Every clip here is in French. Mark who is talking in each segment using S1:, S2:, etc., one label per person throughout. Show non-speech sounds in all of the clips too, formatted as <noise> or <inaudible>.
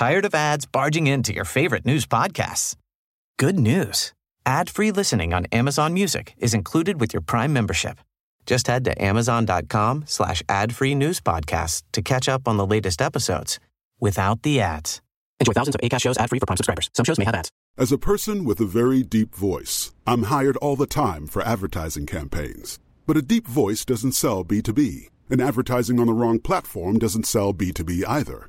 S1: Tired of ads barging into your favorite news podcasts? Good news. Ad-free listening on Amazon Music is included with your Prime membership. Just head to amazon.com slash ad-free news podcasts to catch up on the latest episodes without the ads. Enjoy thousands of ACAST shows ad-free for Prime subscribers. Some shows may have ads.
S2: As a person with a very deep voice, I'm hired all the time for advertising campaigns. But a deep voice doesn't sell B2B, and advertising on the wrong platform doesn't sell B2B either.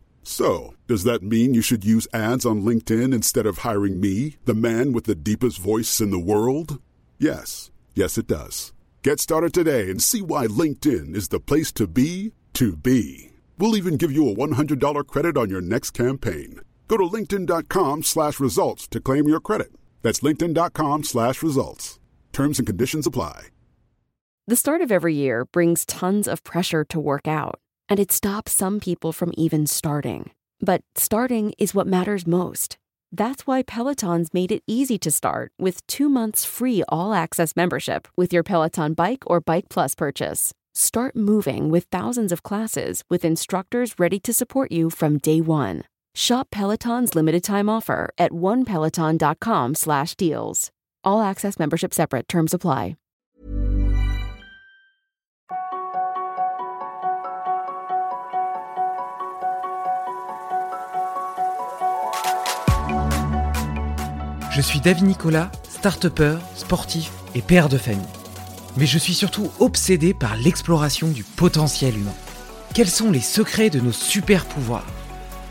S2: So, does that mean you should use ads on LinkedIn instead of hiring me, the man with the deepest voice in the world? Yes. Yes, it does. Get started today and see why LinkedIn is the place to be to be. We'll even give you a $100 credit on your next campaign. Go to linkedin.com slash results to claim your credit. That's linkedin.com slash results. Terms and conditions apply.
S3: The start of every year brings tons of pressure to work out, and it stops some people from even starting. But starting is what matters most. That's why Peloton's made it easy to start with two months free all access membership with your Peloton Bike or Bike Plus purchase. Start moving with thousands of classes with instructors ready to support you from day one. Shop Peloton's limited time offer at onepeloton.com slash deals. All access membership separate terms apply.
S4: Je suis David Nicolas, start sportif et père de famille. Mais je suis surtout obsédé par l'exploration du potentiel humain. Quels sont les secrets de nos super pouvoirs?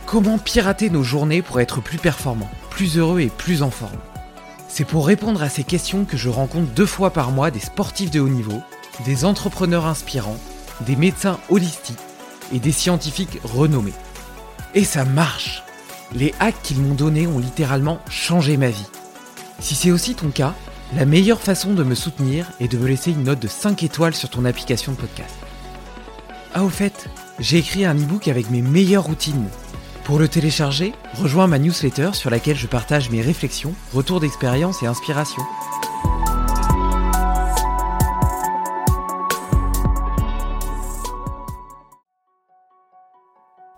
S4: Comment pirater nos journées pour être plus performants, plus heureux et plus en forme? C'est pour répondre à ces questions que je rencontre deux fois par mois des sportifs de haut niveau, des entrepreneurs inspirants, des médecins holistiques et des scientifiques renommés. Et ça marche Les hacks qu'ils m'ont donnés ont littéralement changé ma vie. Si c'est aussi ton cas, la meilleure façon de me soutenir est de me laisser une note de 5 étoiles sur ton application de podcast. Ah au fait, j'ai écrit un e-book avec mes meilleures routines. Pour le télécharger, rejoins ma newsletter sur laquelle je partage mes réflexions, retours d'expérience et inspiration.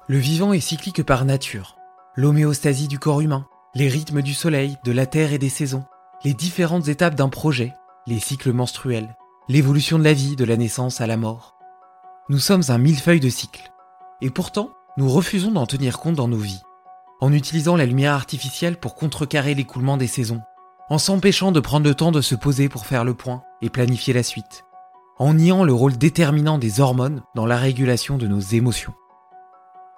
S4: Le vivant est cyclique par nature. L'homéostasie du corps humain, les rythmes du soleil, de la terre et des saisons, les différentes étapes d'un projet, les cycles menstruels, l'évolution de la vie de la naissance à la mort. Nous sommes un millefeuille de cycles. Et pourtant, nous refusons d'en tenir compte dans nos vies. En utilisant la lumière artificielle pour contrecarrer l'écoulement des saisons. En s'empêchant de prendre le temps de se poser pour faire le point et planifier la suite. En niant le rôle déterminant des hormones dans la régulation de nos émotions.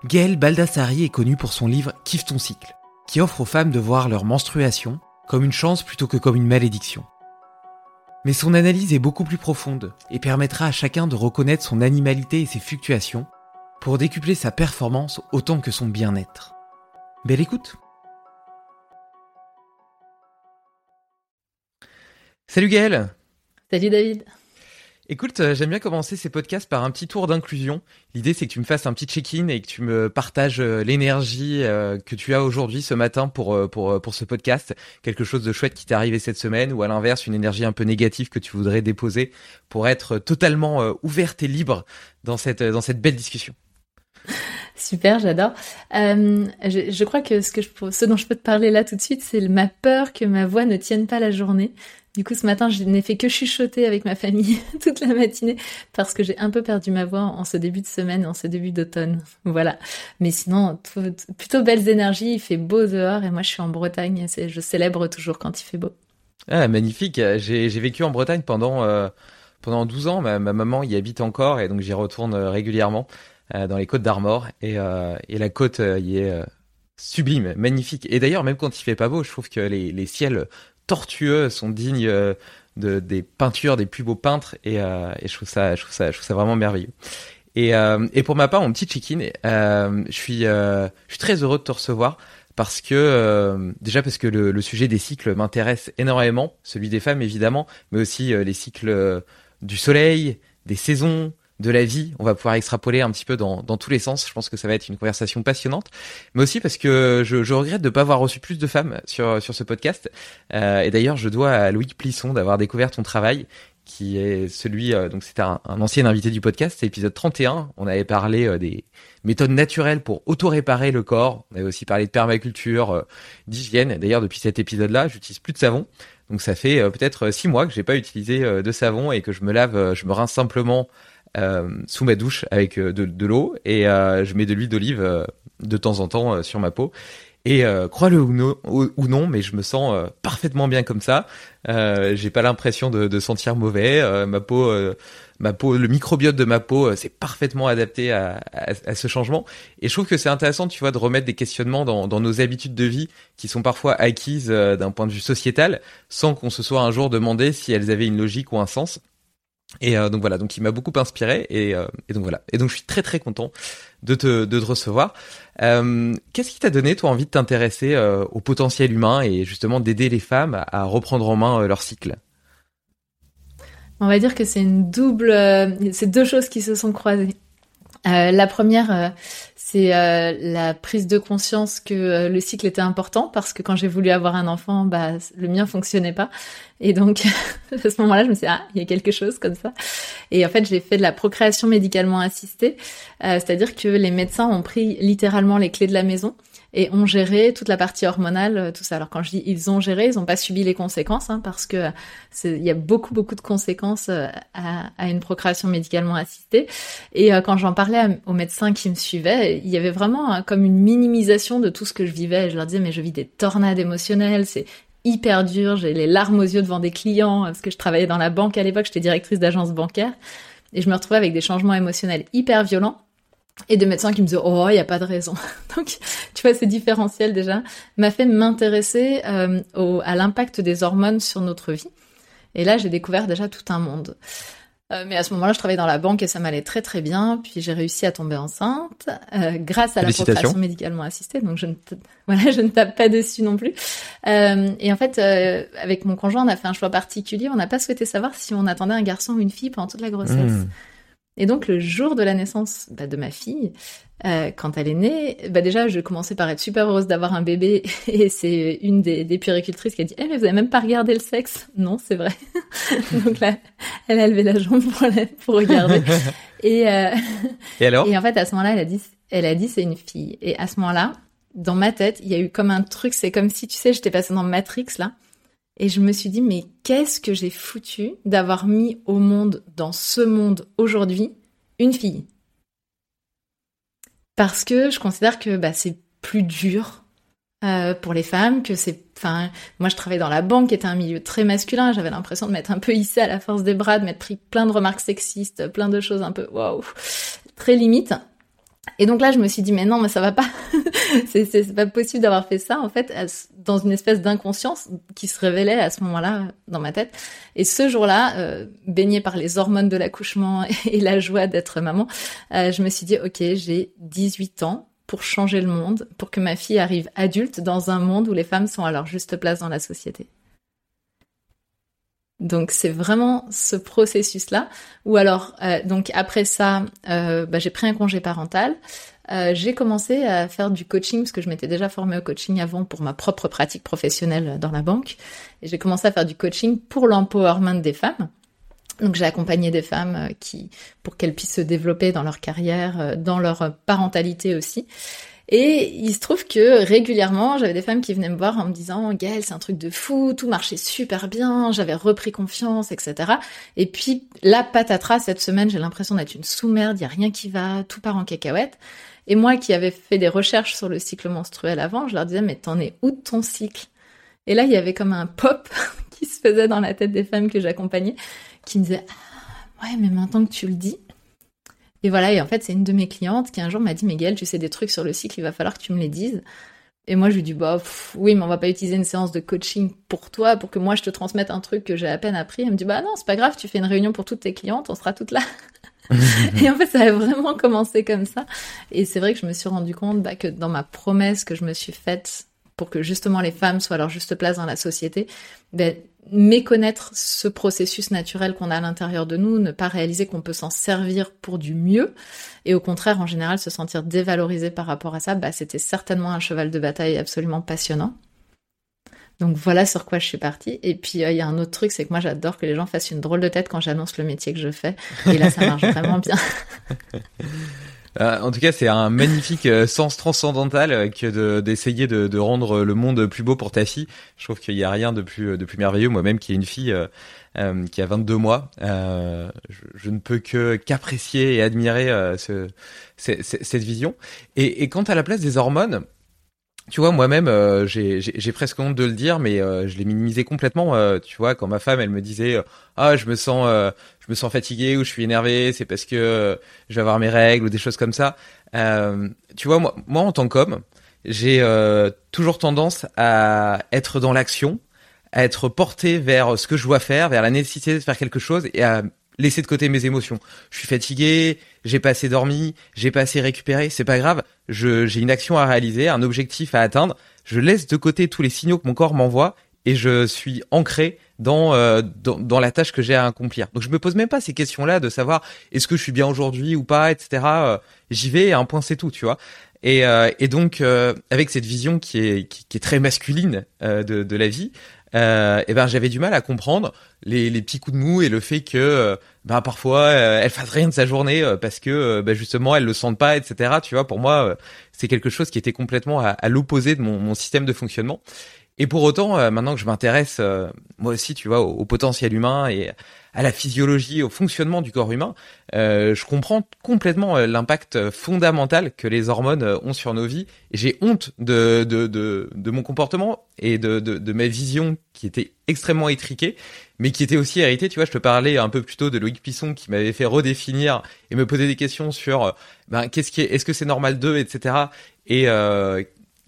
S4: Gaël Baldassari est connu pour son livre Kiffe ton cycle, qui offre aux femmes de voir leur menstruation comme une chance plutôt que comme une malédiction. Mais son analyse est beaucoup plus profonde et permettra à chacun de reconnaître son animalité et ses fluctuations pour décupler sa performance autant que son bien-être. Belle écoute Salut Gaël
S5: Salut David
S4: Écoute, euh, j'aime bien commencer ces podcasts par un petit tour d'inclusion. L'idée, c'est que tu me fasses un petit check-in et que tu me partages euh, l'énergie euh, que tu as aujourd'hui, ce matin, pour, pour, pour ce podcast. Quelque chose de chouette qui t'est arrivé cette semaine ou à l'inverse, une énergie un peu négative que tu voudrais déposer pour être totalement ouverte et libre dans cette, dans cette belle discussion.
S5: Super, j'adore. Je, crois que ce, que ce dont je peux te parler là tout de suite, c'est ma peur que ma voix ne tienne pas la journée. Du coup, ce matin, je n'ai fait que chuchoter avec ma famille <laughs> toute la matinée parce que j'ai un peu perdu ma voix en ce début de semaine, en ce début d'automne. Voilà. Mais sinon, plutôt belles énergies. Il fait beau dehors et moi, je suis en Bretagne. Je célèbre toujours quand il fait beau.
S4: Ah, magnifique. J'ai vécu en Bretagne pendant, euh, pendant 12 ans. Ma, ma, maman y habite encore et donc j'y retourne euh, régulièrement euh, dans les côtes d'Armor. Et, euh, la côte euh, y est sublime, magnifique. Et d'ailleurs, même quand il fait pas beau, je trouve que les ciels tortueux sont dignes euh, de, des peintures des plus beaux peintres et, euh, et, je trouve ça je trouve ça je trouve ça vraiment merveilleux. Et, euh, et pour ma part mon petit chicken je suis je suis très heureux de te recevoir parce que euh, déjà parce que le, sujet des cycles m'intéresse énormément, celui des femmes évidemment, mais aussi les cycles du soleil, des saisons, de la vie. On va pouvoir extrapoler un petit peu dans, dans, tous les sens. Je pense que ça va être une conversation passionnante, mais aussi parce que je, regrette de ne pas avoir reçu plus de femmes sur, sur ce podcast. Euh, et d'ailleurs, je dois à Louis Plisson d'avoir découvert ton travail qui est celui, euh, donc c'était un, ancien invité du podcast, c'est l'épisode 31, on avait parlé euh, des méthodes naturelles pour auto-réparer le corps, on avait aussi parlé de permaculture, d'hygiène, d'ailleurs depuis cet épisode-là, j'utilise plus de savon, donc ça fait peut-être six mois que j'ai pas utilisé de savon et que je me lave, je me rince simplement sous ma douche avec euh, de, l'eau et euh, je mets de l'huile d'olive de temps en temps sur ma peau. Et crois-le ou, non, ou, non, mais je me sens parfaitement bien comme ça. Euh, j'ai pas l'impression de, de, sentir mauvais. ma peau, ma peau, le microbiote de ma peau, c'est parfaitement adapté à, à, ce changement. Et je trouve que c'est intéressant, tu vois, de remettre des questionnements dans, dans nos habitudes de vie qui sont parfois acquises d'un point de vue sociétal, sans qu'on se soit un jour demandé si elles avaient une logique ou un sens. Et euh, donc voilà, donc il m'a beaucoup inspiré et, euh, et, donc voilà. Et donc je suis très très content de te, de recevoir. Euh, Qu'est-ce qui t'a donné toi envie de t'intéresser au potentiel humain et justement d'aider les femmes à, reprendre en main leur cycle?
S5: On va dire que c'est une double, c'est deux choses qui se sont croisées. la première, c'est euh, la prise de conscience que euh, le cycle était important parce que quand j'ai voulu avoir un enfant, bah le mien fonctionnait pas. Et donc <laughs> à ce moment-là, je me suis dit, ah il y a quelque chose comme ça. Et en fait j'ai fait de la procréation médicalement assistée, euh, c'est-à-dire que les médecins ont pris littéralement les clés de la maison et ont géré toute la partie hormonale, euh, tout ça. Alors quand je dis ils ont géré, ils n'ont pas subi les conséquences, hein, parce que il y a beaucoup beaucoup de conséquences euh, à, à une procréation médicalement assistée. Et euh, quand j'en parlais aux médecins qui me suivaient, il y avait vraiment comme une minimisation de tout ce que je vivais. Je leur disais mais je vis des tornades émotionnelles, c'est hyper dur, j'ai les larmes aux yeux devant des clients parce que je travaillais dans la banque à l'époque, j'étais directrice d'agence bancaire et je me retrouvais avec des changements émotionnels hyper violents et de médecins qui me disaient oh il y a pas de raison. <laughs> Donc tu vois ce différentiel déjà. M'a fait m'intéresser euh, à l'impact des hormones sur notre vie. Et là j'ai découvert déjà tout un monde. Euh, mais à ce moment-là je travaillais dans la banque et ça m'allait très très bien. Puis j'ai réussi à tomber enceinte euh, grâce à la procréation médicalement assistée. Donc je ne <laughs> voilà je ne tape pas dessus non plus. Et en fait avec mon conjoint on a fait un choix particulier. On n'a pas souhaité savoir si on attendait un garçon ou une fille pendant toute la grossesse. Mmh. Et donc le jour de la naissance bah, de ma fille, euh, quand elle est née, bah déjà je commençais par être super heureuse d'avoir un bébé <laughs> et c'est une des, des puéricultrices qui a dit "Eh mais vous avez même pas regardé le sexe Non, c'est vrai." <laughs> donc là, elle a levé la jambe pour, pour regarder. <laughs> et, euh,
S4: et alors?
S5: Et en fait à ce moment-là, elle a dit elle a dit c'est une fille. Et à ce moment-là, dans ma tête, il y a eu comme un truc, c'est comme si tu sais, j'étais passée dans Matrix là. Et je me suis dit, mais qu'est-ce que j'ai foutu d'avoir mis au monde, dans ce monde aujourd'hui, une fille? Parce que je considère que bah, c'est plus dur euh, pour les femmes, que c'est... Enfin, moi je travaillais dans la banque, qui était un milieu très masculin, j'avais l'impression de m'être un peu hissée à la force des bras, de m'être pris plein de remarques sexistes, plein de choses un peu, waouh, très limite. Et donc là, je me suis dit, mais non, mais ça va pas. <laughs> c'est pas possible d'avoir fait ça, en fait, dans une espèce d'inconscience qui se révélait à ce moment-là dans ma tête. Et ce jour-là, euh, baignée par les hormones de l'accouchement <laughs> et la joie d'être maman, euh, je me suis dit, ok, j'ai 18 ans pour changer le monde, pour que ma fille arrive adulte dans un monde où les femmes sont à leur juste place dans la société. Donc c'est vraiment ce processus-là. Ou alors, euh, donc après ça, euh, bah, j'ai pris un congé parental. Euh, j'ai commencé à faire du coaching parce que je m'étais déjà formée au coaching avant pour ma propre pratique professionnelle dans la banque. Et j'ai commencé à faire du coaching pour l'empowerment des femmes. Donc j'ai accompagné des femmes qui, pour qu'elles puissent se développer dans leur carrière, dans leur parentalité aussi. Et il se trouve que régulièrement, j'avais des femmes qui venaient me voir en me disant Gaëlle, c'est un truc de fou, tout marchait super bien, j'avais repris confiance, etc. Et puis là, patatras, cette semaine, j'ai l'impression d'être une sous-merde, il y a rien qui va, tout part en cacahuète. Et moi qui avais fait des recherches sur le cycle menstruel avant, je leur disais mais t'en es où de ton cycle? Et là, il y avait comme un pop <laughs> qui se faisait dans la tête des femmes que j'accompagnais, qui me disait ah, ouais, mais maintenant que tu le dis, et voilà, et en fait, c'est une de mes clientes qui un jour m'a dit, Miguel, tu sais des trucs sur le cycle, il va falloir que tu me les dises. Et moi, je lui dis, bah, oui, mais on va pas utiliser une séance de coaching pour toi, pour que moi, je te transmette un truc que j'ai à peine appris. Elle me dit, bah non, c'est pas grave, tu fais une réunion pour toutes tes clientes, on sera toutes là. <laughs> et en fait, ça a vraiment commencé comme ça. Et c'est vrai que je me suis rendu compte bah, que dans ma promesse que je me suis faite pour que justement les femmes soient à leur juste place dans la société, ben, méconnaître ce processus naturel qu'on a à l'intérieur de nous, ne pas réaliser qu'on peut s'en servir pour du mieux, et au contraire, en général, se sentir dévalorisé par rapport à ça, bah, c'était certainement un cheval de bataille absolument passionnant. Donc voilà sur quoi je suis partie. Et puis euh, il y a un autre truc, c'est que moi j'adore que les gens fassent une drôle de tête quand j'annonce le métier que je fais. Et là, ça marche vraiment bien. <laughs>
S4: Euh, en tout cas, c'est un magnifique euh, sens transcendantal euh, que d'essayer de, de, rendre le monde plus beau pour ta fille. Je trouve qu'il n'y a rien de plus, de plus merveilleux. Moi-même, qui ai une fille qui a 22 mois, je, je, ne peux que qu'apprécier et admirer ce, cette vision. Et, et quant à la place des hormones, tu vois, moi-même, euh, j'ai presque honte de le dire, mais euh, je l'ai minimisé complètement. Euh, tu vois, quand ma femme, elle me disait, ah, je me sens, je me sens fatigué ou je suis énervé, c'est parce que je vais avoir mes règles ou des choses comme ça. tu vois, moi, moi, en tant qu'homme, j'ai toujours tendance à être dans l'action, à être porté vers ce que je dois faire, vers la nécessité de faire quelque chose et à laisser de côté mes émotions. Je suis fatigué, j'ai pas assez dormi, j'ai pas assez récupéré, c'est pas grave. J'ai une action à réaliser, un objectif à atteindre. Je laisse de côté tous les signaux que mon corps m'envoie et je suis ancré dans, euh, dans, dans la tâche que j'ai à accomplir. Donc je me pose même pas ces questions-là de savoir est-ce que je suis bien aujourd'hui ou pas, etc. Euh, j'y vais, un point c'est tout, tu vois. Et, euh, et donc avec cette vision qui est qui, qui est très masculine de, de la vie, euh, et ben j'avais du mal à comprendre les, les, petits coups de mou et le fait que euh, ben parfois euh, elle fasse rien de sa journée euh, parce que ben justement elle le sente pas etc tu vois pour moi c'est quelque chose qui était complètement à, à l'opposé de mon, mon, système de fonctionnement et pour autant maintenant que je m'intéresse moi aussi tu vois au, potentiel humain et à la physiologie, au fonctionnement du corps humain, euh, je comprends complètement euh, l'impact fondamental que les hormones euh, ont sur nos vies. J'ai honte de, de, de, de, mon comportement et de, de, de ma vision qui était extrêmement étriquée, mais qui était aussi héritée. Tu vois, je te parlais un peu plus tôt de Loïc Pisson qui m'avait fait redéfinir et me poser des questions sur ben, qu'est-ce qui est, est-ce que c'est normal d'eux, etc. Et euh,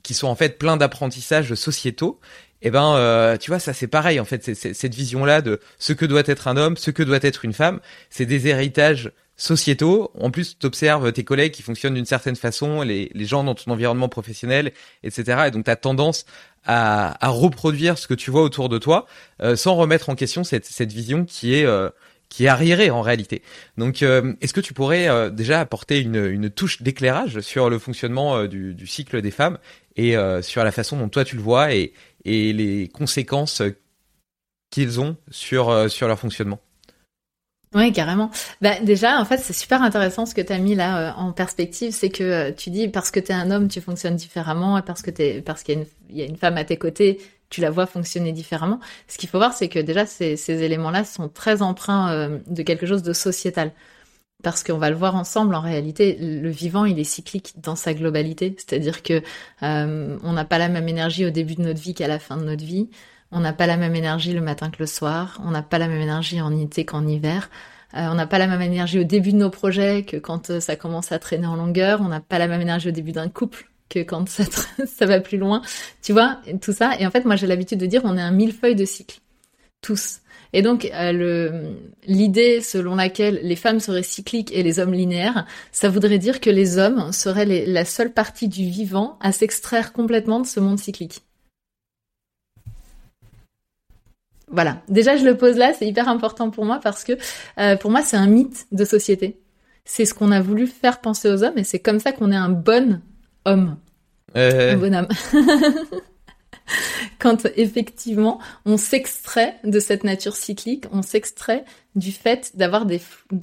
S4: qui sont en fait plein d'apprentissages sociétaux eh ben, euh, tu vois, ça c'est pareil en fait. Cette vision-là de ce que doit être un homme, ce que doit être une femme, c'est des héritages sociétaux. En plus, tu observes tes collègues qui fonctionnent d'une certaine façon, les, les gens dans ton environnement professionnel, etc. Et donc, tu as tendance à, à, reproduire ce que tu vois autour de toi, euh, sans remettre en question cette, cette vision qui est euh, qui est arriérée en réalité. Donc, euh, est-ce que tu pourrais déjà apporter une, une touche d'éclairage sur le fonctionnement du, du, cycle des femmes et sur la façon dont toi tu le vois et, les conséquences qu'ils ont sur, euh, sur leur fonctionnement.
S5: Oui, carrément. Bah, déjà, en fait, c'est super intéressant ce que tu as mis là euh, en perspective. C'est que euh, tu dis, parce que tu es un homme, tu fonctionnes différemment, et parce que qu'il y, a une femme à tes côtés, tu la vois fonctionner différemment. Ce qu'il faut voir, c'est que déjà, ces, ces éléments-là sont très emprunts de quelque chose de sociétal parce qu'on va le voir ensemble, en réalité, le vivant, il est cyclique dans sa globalité. C'est-à-dire que euh, on n'a pas la même énergie au début de notre vie qu'à la fin de notre vie. On n'a pas la même énergie le matin que le soir. On n'a pas la même énergie en été qu'en hiver. Euh, on n'a pas la même énergie au début de nos projets que quand euh, ça commence à traîner en longueur. On n'a pas la même énergie au début d'un couple que quand ça, <laughs> va plus loin. Tu vois, tout ça. Et en fait, moi, j'ai l'habitude de dire, on est un millefeuille de cycle. Tous. Et donc euh, l'idée selon laquelle les femmes seraient cycliques et les hommes linéaires, ça voudrait dire que les hommes seraient la seule partie du vivant à s'extraire complètement de ce monde cyclique. Voilà. Déjà, je le pose là, c'est hyper important pour moi parce que euh, pour moi, c'est un mythe de société. C'est ce qu'on a voulu faire penser aux hommes et c'est comme ça qu'on est un bon homme. Euh... Un bon homme. <laughs> <laughs> quand effectivement on s'extrait de cette nature cyclique, on s'extrait du fait d'avoir des,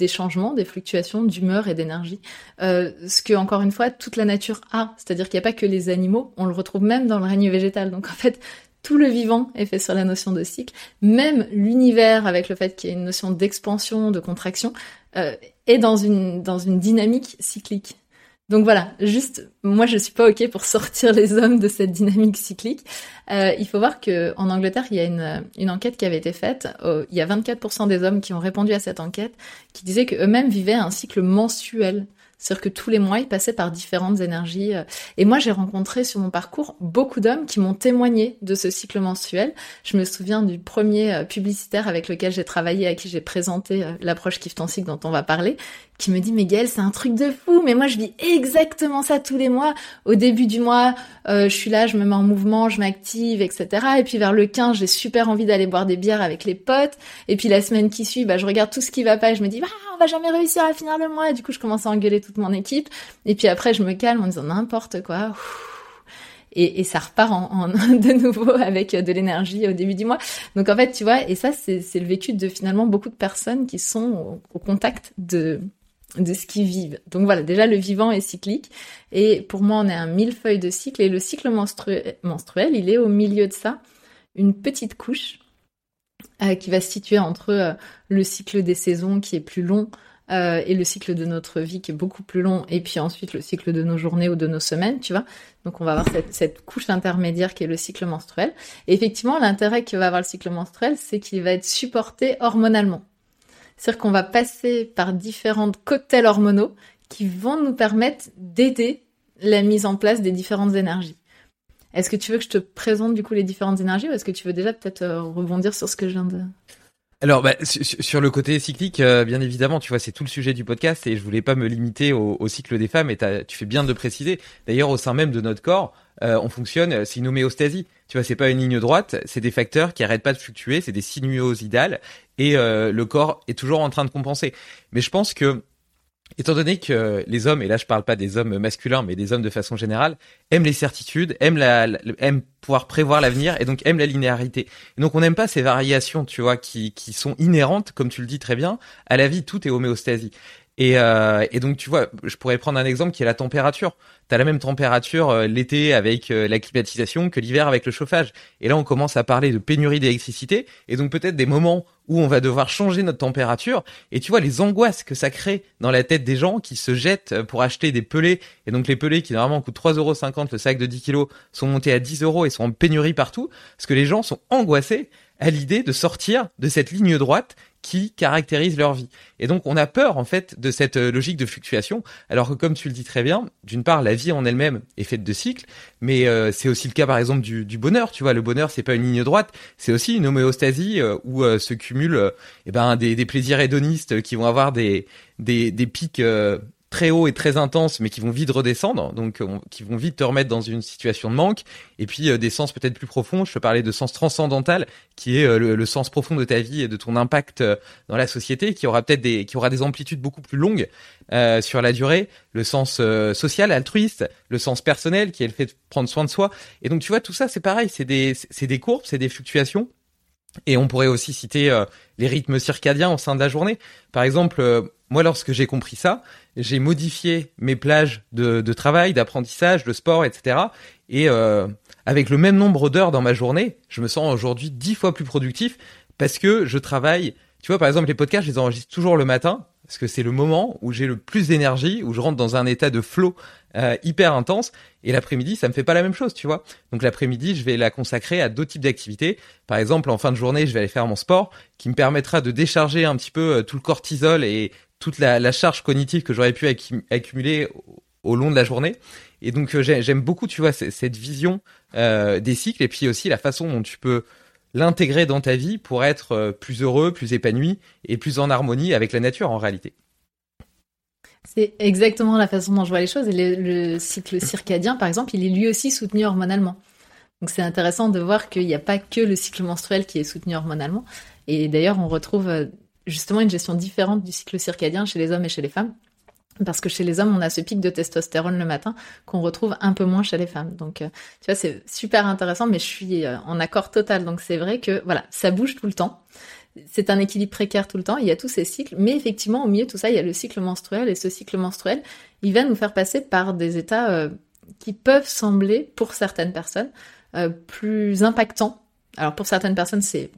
S5: changements, des fluctuations d'humeur et d'énergie. Euh, ce que, encore une fois, toute la nature a. C'est-à-dire qu'il n'y a pas que les animaux, on le retrouve même dans le règne végétal. Donc en fait, tout le vivant est fait sur la notion de cycle. Même l'univers, avec le fait qu'il y a une notion d'expansion, de contraction, euh, est dans une dynamique cyclique. Donc voilà, juste, moi je suis pas ok pour sortir les hommes de cette dynamique cyclique. Euh, il faut voir que en Angleterre, il y a une, une enquête qui avait été faite. Il y a 24% des hommes qui ont répondu à cette enquête, qui disaient qu'eux-mêmes vivaient un cycle mensuel. C'est-à-dire que tous les mois, ils passaient par différentes énergies. Euh. Et moi, j'ai rencontré sur mon parcours beaucoup d'hommes qui m'ont témoigné de ce cycle mensuel. Je me souviens du premier euh, publicitaire avec lequel j'ai travaillé, à qui j'ai présenté euh, l'approche Kiff cycle dont on va parler, qui me dit, mais Gaëlle, c'est un truc de fou, mais moi, je vis exactement ça tous les mois. Au début du mois, je suis là, je me mets en mouvement, je m'active, etc. Et puis vers le 15, j'ai super envie d'aller boire des bières avec les potes. Et puis la semaine qui suit, bah, je regarde tout ce qui va pas et je me dis, ah, on va jamais réussir à finir le mois. Et du coup, je commence à engueuler mon équipe. Et puis après, je me calme en disant n'importe quoi. Et, ça repart en, <laughs> de nouveau avec de l'énergie au début du mois. Donc en fait, tu vois, et ça, c'est le vécu de finalement beaucoup de personnes qui sont au, contact de de ce qu'ils vivent. Donc voilà, déjà le vivant est cyclique. Et pour moi, on est un millefeuille de cycle. Et le cycle menstruel, il est au milieu de ça, une petite couche euh, qui va se situer entre euh, le cycle des saisons qui est plus long euh, et le cycle de notre vie qui est beaucoup plus long, et puis ensuite le cycle de nos journées ou de nos semaines, tu vois. Donc on va avoir cette, couche intermédiaire qui est le cycle menstruel. Et effectivement, l'intérêt que va avoir le cycle menstruel, c'est qu'il va être supporté hormonalement. C'est-à-dire qu'on va passer par différentes cocktails hormonaux qui vont nous permettre d'aider la mise en place des différentes énergies. Est-ce que tu veux que je te présente du coup les différentes énergies ou est-ce que tu veux déjà peut-être euh, rebondir sur ce que je viens de...
S4: Alors, bah, sur le côté cyclique, euh, bien évidemment, tu vois, c'est tout le sujet du podcast et je voulais pas me limiter au, cycle des femmes et tu fais bien de préciser. D'ailleurs, au sein même de notre corps, euh, on fonctionne, c'est une homéostasie. Tu vois, c'est pas une ligne droite, c'est des facteurs qui arrêtent pas de fluctuer, c'est des sinuosidales et euh, le corps est toujours en train de compenser. Mais je pense que Étant donné que les hommes, et là je parle pas des hommes masculins, mais des hommes de façon générale, aiment les certitudes, aiment, la, aiment pouvoir prévoir l'avenir et donc aiment la linéarité. Donc on n'aime pas ces variations, tu vois, qui, qui sont inhérentes, comme tu le dis très bien, à la vie. Tout est homéostasie. Et, euh, et, donc tu vois, je pourrais prendre un exemple qui est la température. Tu as la même température euh, l'été avec euh, la climatisation que l'hiver avec le chauffage. Et là on commence à parler de pénurie d'électricité et donc peut-être des moments où on va devoir changer notre température. Et tu vois les angoisses que ça crée dans la tête des gens qui se jettent pour acheter des pelés. Et donc les pelés qui normalement coûtent 3,50€ le sac de 10 kg sont montés à 10 euros et sont en pénurie partout. Parce que les gens sont angoissés à l'idée de sortir de cette ligne droite qui caractérise leur vie. Et donc on a peur en fait de cette euh, logique de fluctuation, alors que comme tu le dis très bien, d'une part la vie en elle-même est faite de cycles, mais euh, c'est aussi le cas par exemple du, bonheur. Tu vois, le bonheur c'est pas une ligne droite, c'est aussi une homéostasie euh, où se cumulent eh ben des, des, plaisirs hédonistes qui vont avoir des des, des pics très hauts et très intenses, mais qui vont vite redescendre, donc qui vont vite te remettre dans une situation de manque. Et puis euh, des sens peut-être plus profonds. Je peux parler de sens transcendantal, qui est euh, le, sens profond de ta vie et de ton impact euh, dans la société, qui aura peut-être des, qui aura des amplitudes beaucoup plus longues sur la durée. Le sens social, altruiste, le sens personnel, qui est le fait de prendre soin de soi. Et donc tu vois, tout ça, c'est pareil, c'est des, c'est des courbes, c'est des fluctuations. Et on pourrait aussi citer les rythmes circadiens au sein de la journée. Par exemple, moi, lorsque j'ai compris ça, j'ai modifié mes plages de, travail, d'apprentissage, de sport, etc. Et euh, avec le même nombre d'heures dans ma journée, je me sens aujourd'hui dix fois plus productif parce que je travaille. Tu vois, par exemple, les podcasts, je les enregistre toujours le matin parce que c'est le moment où j'ai le plus d'énergie, où je rentre dans un état de flow euh, hyper intense. Et l'après-midi, ça me fait pas la même chose, tu vois. Donc l'après-midi, je vais la consacrer à d'autres types d'activités. Par exemple, en fin de journée, je vais aller faire mon sport, qui me permettra de décharger un petit peu euh, tout le cortisol et toute la, charge cognitive que j'aurais pu accumuler au long de la journée. Et donc euh, j'aime beaucoup, tu vois, cette vision euh, des cycles et puis aussi la façon dont tu peux l'intégrer dans ta vie pour être euh, plus heureux, plus épanoui et plus en harmonie avec la nature en réalité.
S5: C'est exactement la façon dont je vois les choses. Et le, cycle circadien, par exemple, il est lui aussi soutenu hormonalement. Donc c'est intéressant de voir qu'il n'y a pas que le cycle menstruel qui est soutenu hormonalement. Et d'ailleurs, on retrouve justement une gestion différente du cycle circadien chez les hommes et chez les femmes. Parce que chez les hommes, on a ce pic de testostérone le matin qu'on retrouve un peu moins chez les femmes. Donc, euh, tu vois, c'est super intéressant, mais je suis euh, en accord total. Donc, c'est vrai que, voilà, ça bouge tout le temps. C'est un équilibre précaire tout le temps. Il y a tous ces cycles. Mais effectivement, au milieu de tout ça, il y a le cycle menstruel. Et ce cycle menstruel, il va nous faire passer par des états euh, qui peuvent sembler, pour certaines personnes, plus impactants. Alors, pour certaines personnes, c'est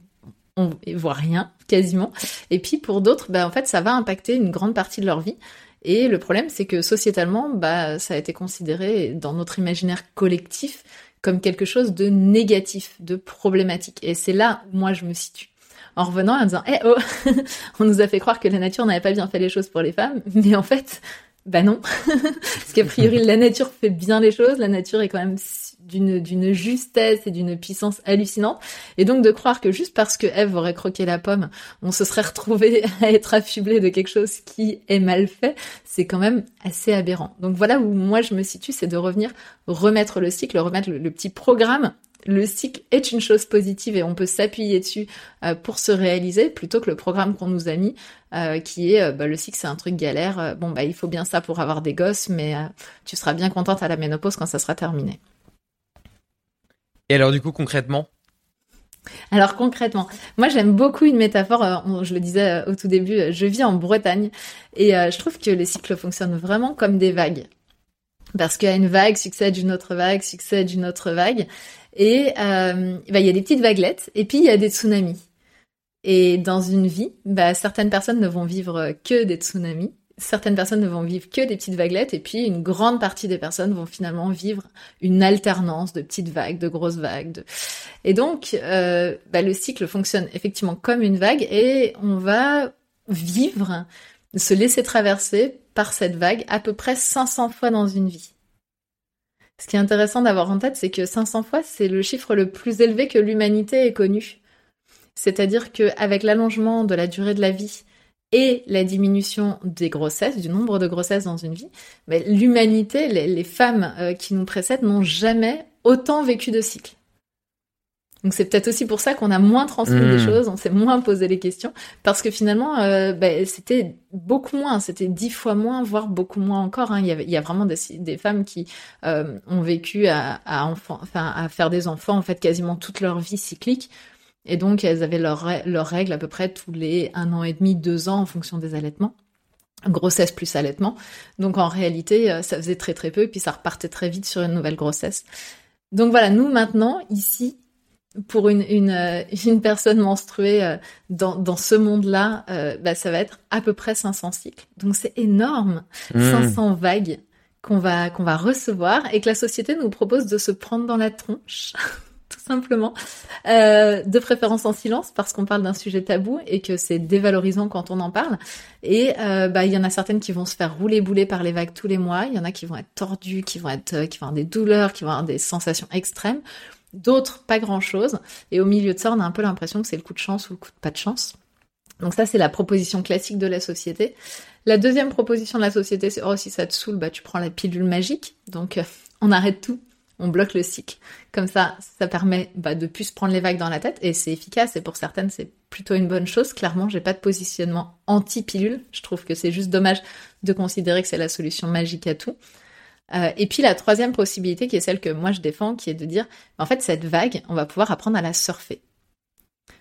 S5: on voit rien quasiment. Et puis pour d'autres, bah, en fait, ça va impacter une grande partie de leur vie. Et le problème, c'est que sociétalement, bah, ça a été considéré dans notre imaginaire collectif comme quelque chose de négatif, de problématique. Et c'est là où moi je me situe. En revenant en disant, eh oh, <laughs> on nous a fait croire que la nature n'avait pas bien fait les choses pour les femmes, mais en fait, Bah non, <laughs> parce qu'a priori la nature fait bien les choses, la nature est quand même d'une justesse et d'une puissance hallucinante. Et donc de croire que juste parce que Eve aurait croqué la pomme, on se serait retrouvé <laughs> à être affublé de quelque chose qui est mal fait, c'est quand même assez aberrant. Donc voilà où moi je me situe, c'est de revenir remettre le cycle, remettre le petit programme le cycle est une chose positive et on peut s'appuyer dessus euh, pour se réaliser plutôt que le programme qu'on nous a mis euh, qui est euh, bah, le cycle c'est un truc galère bon bah il faut bien ça pour avoir des gosses mais tu seras bien contente à la ménopause quand ça sera terminé
S4: et alors du coup concrètement
S5: alors concrètement, moi j'aime beaucoup une métaphore, je le disais au tout début, je vis en Bretagne et je trouve que les cycles fonctionnent vraiment comme des vagues. Parce qu'à une vague succède une autre vague, succède une autre vague. Et euh, bah, il y a des petites vaguelettes et puis il y a des tsunamis. Et dans une vie, bah, certaines personnes ne vont vivre que des tsunamis, certaines personnes ne vont vivre que des petites vaguelettes, et puis une grande partie des personnes vont finalement vivre une alternance de petites vagues, de grosses vagues. Et donc, euh, bah, le cycle fonctionne effectivement comme une vague, et on va vivre, se laisser traverser par cette vague à peu près 500 fois dans une vie. Ce qui est intéressant d'avoir en tête, c'est que 500 fois, c'est le chiffre le plus élevé que l'humanité ait connu. C'est-à-dire qu'avec l'allongement de la durée de la vie et la diminution des grossesses, du nombre de grossesses dans une vie, ben, l'humanité, les, femmes euh, qui nous précèdent n'ont jamais autant vécu de cycles. Donc c'est peut-être aussi pour ça qu'on a moins transmis les hmm. choses, on s'est moins posé les questions, parce que finalement, euh, ben, c'était beaucoup moins, c'était dix fois moins, voire beaucoup moins encore. Hein. Il, y il, y a vraiment des, des femmes qui euh, ont vécu à, à, enfant, enfin, à faire des enfants en fait quasiment toute leur vie cyclique. Et donc elles avaient leurs leur règles à peu près tous les un an et demi, deux ans en fonction des allaitements grossesse plus allaitement. Donc en réalité, euh, ça faisait très très peu, et puis ça repartait très vite sur une nouvelle grossesse. Donc voilà, nous maintenant, ici, pour une, une, euh, une personne menstruée euh, dans, dans ce monde-là, euh, bah, ça va être à peu près 500 cycles. Donc c'est énorme, 500 mmh. vagues qu'on va qu'on va recevoir et que la société nous propose de se prendre dans la tronche, <laughs> simplement, euh, de préférence en silence parce qu'on parle d'un sujet tabou et que c'est dévalorisant quand on en parle. Et euh, bah il y en a certaines qui vont se faire rouler bouler par les vagues tous les mois, il y en a qui vont être tordues, qui vont être qui vont avoir des douleurs, qui vont avoir des sensations extrêmes d'autres pas grand-chose. Et au milieu de ça, on a un peu l'impression que c'est le coup de chance ou le coup de pas de chance. Donc ça, c'est la proposition classique de la société. La deuxième proposition de la société, c'est oh si ça te saoule, bah tu prends la pilule magique. Donc euh, on arrête tout, on bloque le cycle. Comme ça, ça permet bah, de plus prendre les vagues dans la tête et c'est efficace. Et pour certaines, c'est plutôt une bonne chose. Clairement, j'ai pas de positionnement anti-pilule. Je trouve que c'est juste dommage de considérer que c'est la solution magique à tout. Euh, et puis la troisième possibilité, qui est celle que moi je défends, qui est de dire, en fait, cette vague, on va pouvoir apprendre à la surfer.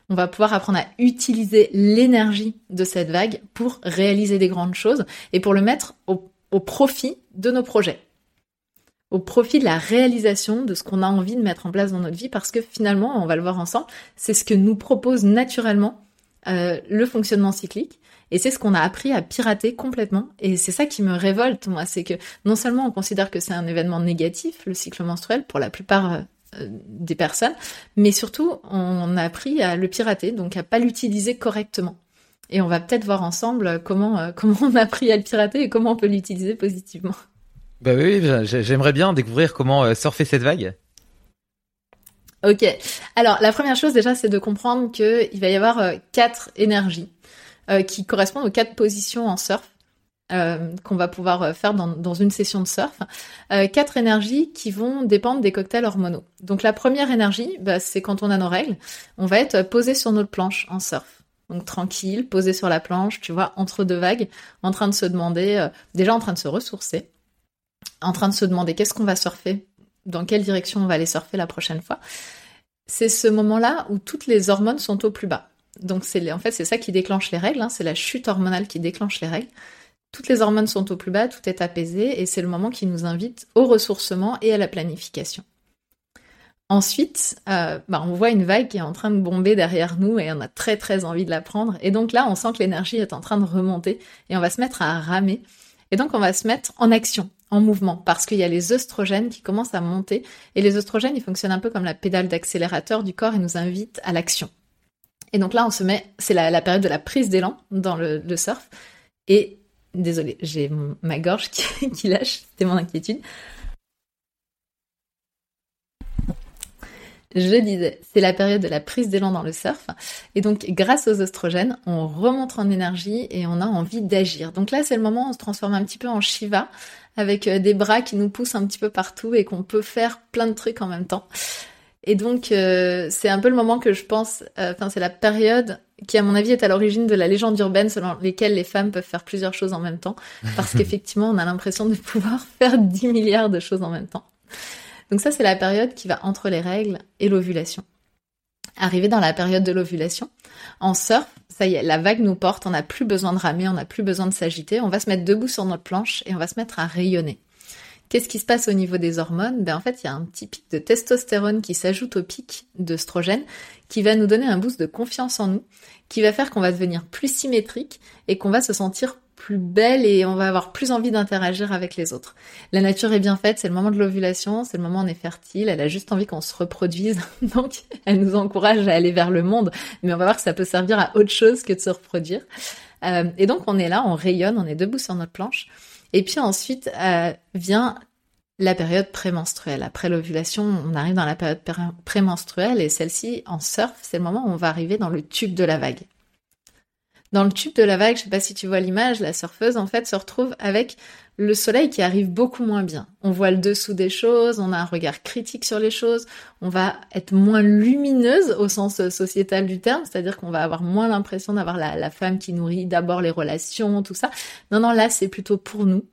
S5: On va pouvoir apprendre à utiliser l'énergie de cette vague pour réaliser des grandes choses et pour le mettre au profit de nos projets au profit de la réalisation de ce qu'on a envie de mettre en place dans notre vie parce que finalement, on va le voir ensemble, c'est ce que nous propose naturellement euh, le fonctionnement cyclique. Et c'est ce qu'on a appris à pirater complètement. Et c'est ça qui me révolte, moi. C'est que non seulement on considère que c'est un événement négatif, le cycle menstruel, pour la plupart euh, des personnes, mais surtout, on a appris à le pirater, donc à pas l'utiliser correctement. Et on va peut-être voir ensemble comment, euh, <laughs> comment on a appris à le pirater et comment on peut l'utiliser positivement.
S4: Bah oui, j'aimerais bien découvrir comment surfer cette vague.
S5: Ok. Alors la première chose déjà, c'est de comprendre qu'il va y avoir euh, quatre énergies euh, qui correspondent aux quatre positions en surf. Euh, qu'on va pouvoir faire dans, dans, une session de surf. quatre énergies qui vont dépendre des cocktails hormonaux. Donc la première énergie, bah, c'est quand on a nos règles, on va être posé sur notre planche en surf. Donc tranquille, posé sur la planche, tu vois, entre deux vagues, en train de se demander, déjà en train de se ressourcer, en train de se demander qu'est-ce qu'on va surfer dans quelle direction on va aller surfer la prochaine fois. C'est ce moment-là où toutes les hormones sont au plus bas. Donc c'est en fait c'est ça qui déclenche les règles, hein. c'est la chute hormonale qui déclenche les règles. Toutes les hormones sont au plus bas, tout est apaisé et c'est le moment qui nous invite au ressourcement et à la planification. Ensuite, euh, bah, on voit une vague qui est en train de bomber derrière nous et on a très très envie de la prendre. Et donc là, on sent que l'énergie est en train de remonter et on va se mettre à ramer. Et donc on va se mettre en action en mouvement parce qu'il y a les œstrogènes qui commencent à monter et les œstrogènes ils fonctionnent un peu comme la pédale d'accélérateur du corps et nous invitent à l'action. Et donc là on se met, c'est la, période de la prise d'élan dans le, surf et désolée, j'ai ma gorge <laughs> qui, qui lâche, c'était mon inquiétude. Je disais, c'est la période de la prise d'élan dans le surf. Et donc, grâce aux oestrogènes, on remonte en énergie et on a envie d'agir. Donc là, c'est le moment où on se transforme un petit peu en Shiva, avec euh, des bras qui nous poussent un petit peu partout et qu'on peut faire plein de trucs en même temps. Et donc, euh, c'est un peu le moment que je pense, euh, enfin, c'est la période qui, à mon avis, est à l'origine de la légende urbaine selon lesquelles les femmes peuvent faire plusieurs choses en même temps. Parce <laughs> qu'effectivement, on a l'impression de pouvoir <laughs> faire 10 milliards de choses en même temps. Donc ça, c'est la période qui va entre les règles et l'ovulation. Arrivé dans la période de l'ovulation, en surf, ça y est, la vague nous porte, on n'a plus besoin de ramer, on n'a plus besoin de s'agiter, on va se mettre debout sur notre planche et on va se mettre à rayonner. Qu'est-ce qui se passe au niveau des hormones? Ben en fait, il y a un petit pic de testostérone qui s'ajoute au pic d'œstrogène qui va nous donner un boost de confiance en nous, qui va faire qu'on va devenir plus symétrique et qu'on va se sentir plus belle et on va avoir plus envie d'interagir avec les autres. La nature est bien faite, c'est le moment de l'ovulation, c'est le moment où on est fertile, elle a juste envie qu'on se reproduise, <laughs> donc elle nous encourage à aller vers le monde, mais on va voir que ça peut servir à autre chose que de se reproduire. Euh, et donc on est là, on rayonne, on est debout sur notre planche, et puis ensuite euh, vient la période prémenstruelle. Après l'ovulation, on arrive dans la période prémenstruelle et celle-ci, en surf, c'est le moment où on va arriver dans le tube de la vague. Dans le tube de la vague, je sais pas si tu vois l'image, la surfeuse en fait se retrouve avec le soleil qui arrive beaucoup moins bien. On voit le dessous des choses, on a un regard critique sur les choses, on va être moins lumineuse au sens sociétal du terme, c'est-à-dire qu'on va avoir moins l'impression d'avoir la, femme qui nourrit d'abord les relations, tout ça. Non, non, là c'est plutôt pour nous.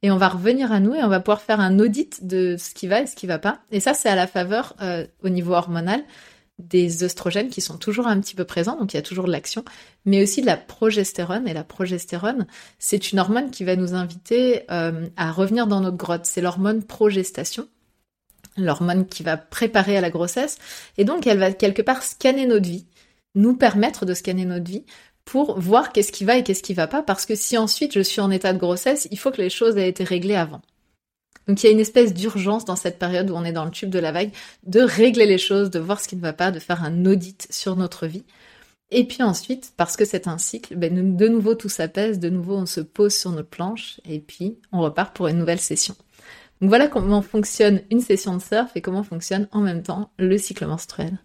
S5: Et on va revenir à nous et on va pouvoir faire un audit de ce qui va et ce qui va pas. Et ça, c'est à la faveur euh, au niveau hormonal des oestrogènes qui sont toujours un petit peu présents, donc il y a toujours de l'action, mais aussi de la progestérone. Et la progestérone, c'est une hormone qui va nous inviter euh, à revenir dans notre grotte. C'est l'hormone progestation, l'hormone qui va préparer à la grossesse. Et donc elle va quelque part scanner notre vie, nous permettre de scanner notre vie pour voir qu'est-ce qui va et qu'est-ce qui va pas, parce que si ensuite je suis en état de grossesse, il faut que les choses aient été réglées avant. Donc il y a une espèce d'urgence dans cette période où on est dans le tube de la vague de régler les choses, de voir ce qui ne va pas, de faire un audit sur notre vie. Et puis ensuite, parce que c'est un cycle, ben, de nouveau tout s'apaise, de nouveau on se pose sur notre planche et puis on repart pour une nouvelle session. Donc voilà comment fonctionne une session de surf et comment fonctionne en même temps le cycle menstruel.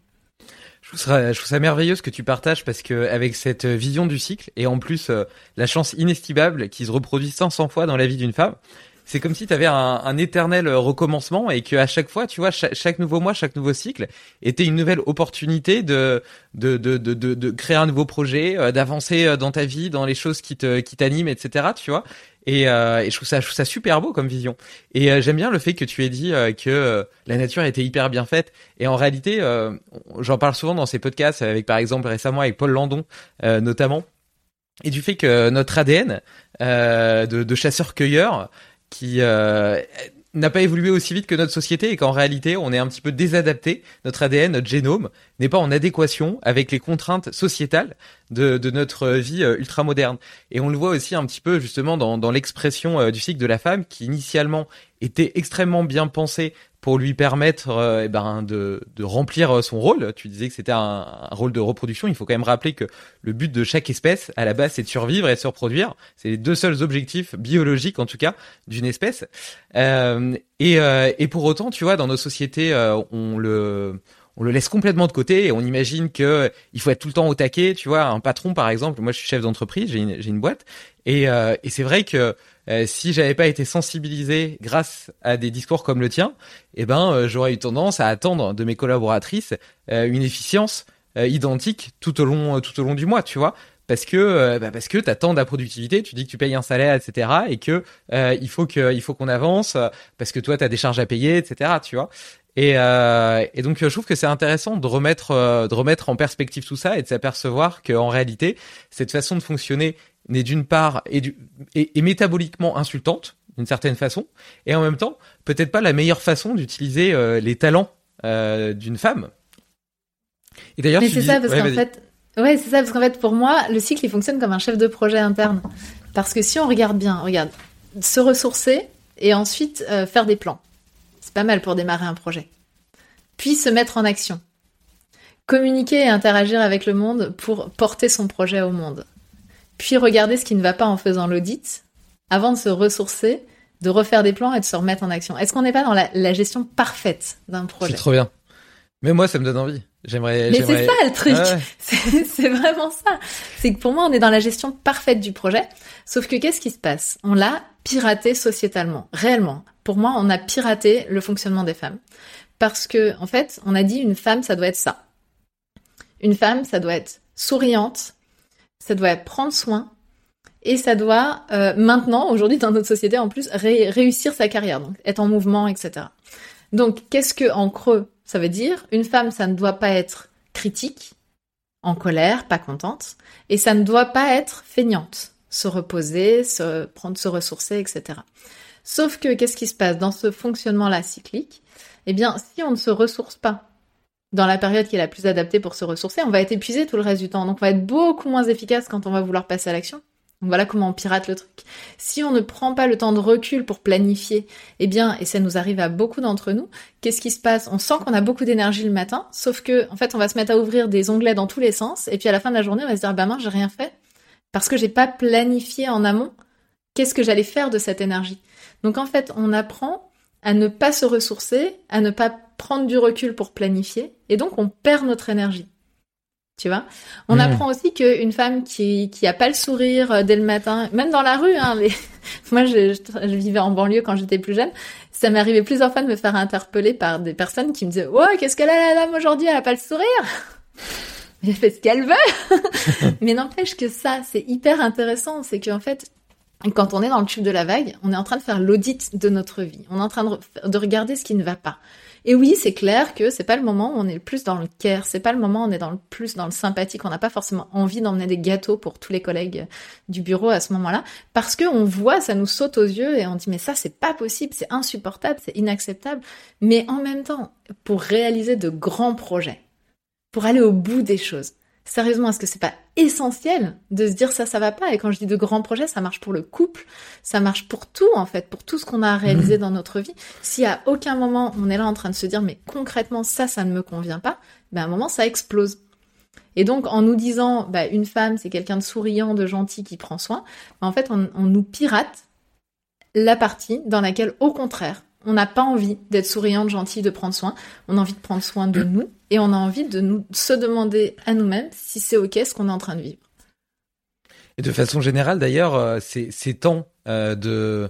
S4: Je trouve, ça, merveilleux ce que tu partages parce que avec cette vision du cycle et en plus euh, la chance inestimable qui se reproduit 500 fois dans la vie d'une femme, c'est comme si tu avais un, un, éternel recommencement et que à chaque fois, tu vois, chaque, nouveau mois, chaque nouveau cycle était une nouvelle opportunité de de de de, de, créer un nouveau projet, euh, d'avancer euh, dans ta vie, dans les choses qui te qui t'animent, etc. Tu vois. Et, euh, et, je trouve ça je trouve ça super beau comme vision. Et j'aime bien le fait que tu aies dit que la nature était hyper bien faite. Et en réalité, j'en parle souvent dans ces podcasts avec par exemple récemment avec Paul Landon notamment. Et du fait que notre ADN de, de chasseur-cueilleur qui euh, n'a pas évolué aussi vite que notre société et qu'en réalité on est un petit peu désadapté. Notre ADN, notre génome n'est pas en adéquation avec les contraintes sociétales de, de notre vie euh, ultra moderne. Et on le voit aussi un petit peu justement dans, dans l'expression euh, du cycle de la femme qui initialement était extrêmement bien pensée pour lui permettre euh, eh ben, de, de, remplir son rôle. Tu disais que c'était un, rôle de reproduction. Il faut quand même rappeler que le but de chaque espèce, à la base, c'est de survivre et de se reproduire. C'est les deux seuls objectifs biologiques, en tout cas, d'une espèce. Euh, et, et pour autant, tu vois, dans nos sociétés, on le on le laisse complètement de côté et on imagine que il faut être tout le temps au taquet. Tu vois, un patron par exemple, moi je suis chef d'entreprise, j'ai une, une, boîte et, euh, et c'est vrai que euh, si j'avais pas été sensibilisé grâce à des discours comme le tien, eh ben euh, j'aurais eu tendance à attendre de mes collaboratrices une efficience identique tout au long tout au long du mois, tu vois parce que bah parce que t'attends de la productivité, tu dis que tu payes un salaire, etc. et que il faut que faut qu'on avance parce que toi t'as des charges à payer, etc. Tu vois et, euh, donc je trouve que c'est intéressant de remettre euh, de remettre en perspective tout ça et de s'apercevoir qu'en réalité cette façon de fonctionner n'est d'une part et, du, et, métaboliquement insultante d'une certaine façon et en même temps peut-être pas la meilleure façon d'utiliser euh, les talents euh, d'une femme.
S5: Et d'ailleurs, c'est ça parce qu'en fait, ouais, c'est ça parce qu'en fait pour moi le cycle il fonctionne comme un chef de projet interne parce que si on regarde bien, regarde, se ressourcer et ensuite euh, faire des plans c'est pas mal pour démarrer un projet. Puis se mettre en action. Communiquer et interagir avec le monde pour porter son projet au monde. Puis regarder ce qui ne va pas en faisant l'audit, avant de se ressourcer, de refaire des plans et de se remettre en action. Est-ce qu'on n'est pas dans la, gestion parfaite d'un projet?
S4: C'est trop bien. Mais moi, ça me donne envie. J'aimerais.
S5: Mais c'est ça le truc. <laughs> C'est vraiment ça. C'est que pour moi, on est dans la gestion parfaite du projet. Sauf que qu'est-ce qui se passe? On l'a piraté sociétalement, réellement. Pour moi, on a piraté le fonctionnement des femmes. Parce que, en fait, on a dit une femme, ça doit être ça. Une femme, ça doit être souriante, ça doit prendre soin, et ça doit euh, maintenant, aujourd'hui dans notre société en plus, réussir sa carrière, donc être en mouvement, etc. Donc qu'est-ce que en creux ça veut dire? Une femme, ça ne doit pas être critique, en colère, pas contente, et ça ne doit pas être feignante, se reposer, se prendre, se ressourcer, etc. Sauf que qu'est-ce qui se passe? Dans ce fonctionnement-là cyclique Eh bien, si on ne se ressource pas dans la période qui est la plus adaptée pour se ressourcer, on va être épuisé tout le reste du temps. Donc on va être beaucoup moins efficace quand on va vouloir passer à l'action. Voilà comment on pirate le truc. Si on ne prend pas le temps de recul pour planifier, eh bien, et ça nous arrive à beaucoup d'entre nous, qu'est-ce qui se passe? On sent qu'on a beaucoup d'énergie le matin, sauf que, en fait, on va se mettre à ouvrir des onglets dans tous les sens, et puis à la fin de la journée, on va se dire, bah mince, j'ai rien fait, parce que j'ai pas planifié en amont qu'est-ce que j'allais faire de cette énergie. Donc en fait, on apprend à ne pas se ressourcer, à ne pas prendre du recul pour planifier, et donc on perd notre énergie tu vois? On hmm. apprend aussi qu'une femme qui qui a pas le sourire euh, dès le matin, même dans la rue, hein, <laughs> moi je, je, vivais en banlieue quand j'étais plus jeune, ça m'est arrivé plusieurs fois de me faire interpeller par des personnes qui me disaient "Ouais, qu'est-ce qu'elle a la dame aujourd'hui, elle a pas le sourire?" J'ai fait ce qu'elle veut. <laughs> Mais n'empêche que ça, c'est hyper intéressant, c'est qu'en fait, quand on est dans le tube de la vague, on est en train de faire l'audit de notre vie. On est en train de, de regarder ce qui ne va pas. Et oui, c'est clair que c'est pas le moment où on est le plus dans le care, c'est pas le moment où on est dans le plus dans le sympathique, on n'a pas forcément envie d'emmener des gâteaux pour tous les collègues du bureau à ce moment-là, parce que on voit, ça nous saute aux yeux et on dit mais ça c'est pas possible, c'est insupportable, c'est inacceptable. Mais en même temps, pour réaliser de grands projets, pour aller au bout des choses, Sérieusement, est-ce que c'est pas essentiel de se dire ça, ça va pas? Et quand je dis de grands projets, ça marche pour le couple, ça marche pour tout en fait, pour tout ce qu'on a réalisé mmh. dans notre vie. Si à aucun moment on est là en train de se dire mais concrètement ça, ça ne me convient pas, ben à un moment ça explose. Et donc en nous disant bah, une femme c'est quelqu'un de souriant, de gentil qui prend soin, ben, en fait on, on nous pirate la partie dans laquelle au contraire on n'a pas envie d'être souriante, gentille, de prendre soin. On a envie de prendre soin de nous et on a envie de nous se demander à nous-mêmes si c'est ok ce qu'on est en train de vivre.
S4: Et de façon générale, d'ailleurs, euh, ces, ces temps euh, de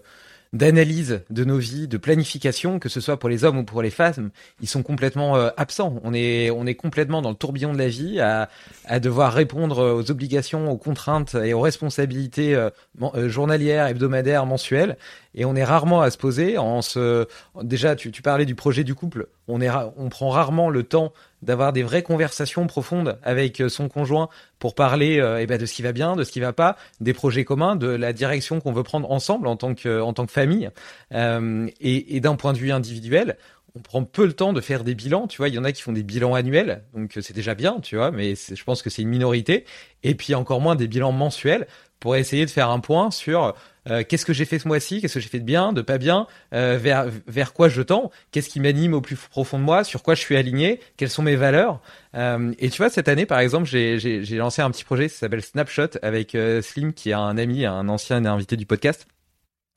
S4: d'analyse de nos vies, de planification, que ce soit pour les hommes ou pour les femmes, ils sont complètement euh, absents. On est, on est complètement dans le tourbillon de la vie, à, à devoir répondre aux obligations, aux contraintes et aux responsabilités euh, euh, journalières, hebdomadaires, mensuelles. Et on est rarement à se poser. En se, déjà, tu, tu parlais du projet du couple. On prend rarement le temps d'avoir des vraies conversations profondes avec son conjoint pour parler eh ben, de ce qui va bien, de ce qui va pas, des projets communs, de la direction qu'on veut prendre ensemble en tant que, en tant que famille. Euh, et, et d'un point de vue individuel, on prend peu le temps de faire des bilans, tu vois, il y en a qui font des bilans annuels, donc c'est déjà bien, tu vois, mais je pense que c'est une minorité, et puis encore moins des bilans mensuels pour essayer de faire un point sur euh, qu'est-ce que j'ai fait ce mois-ci, qu'est-ce que j'ai fait de bien, de pas bien, euh, vers vers quoi je tends, qu'est-ce qui m'anime au plus profond de moi, sur quoi je suis aligné, quelles sont mes valeurs. Euh, et tu vois, cette année, par exemple, j'ai lancé un petit projet, ça s'appelle Snapshot avec Slim, qui est un ami, un ancien invité du podcast.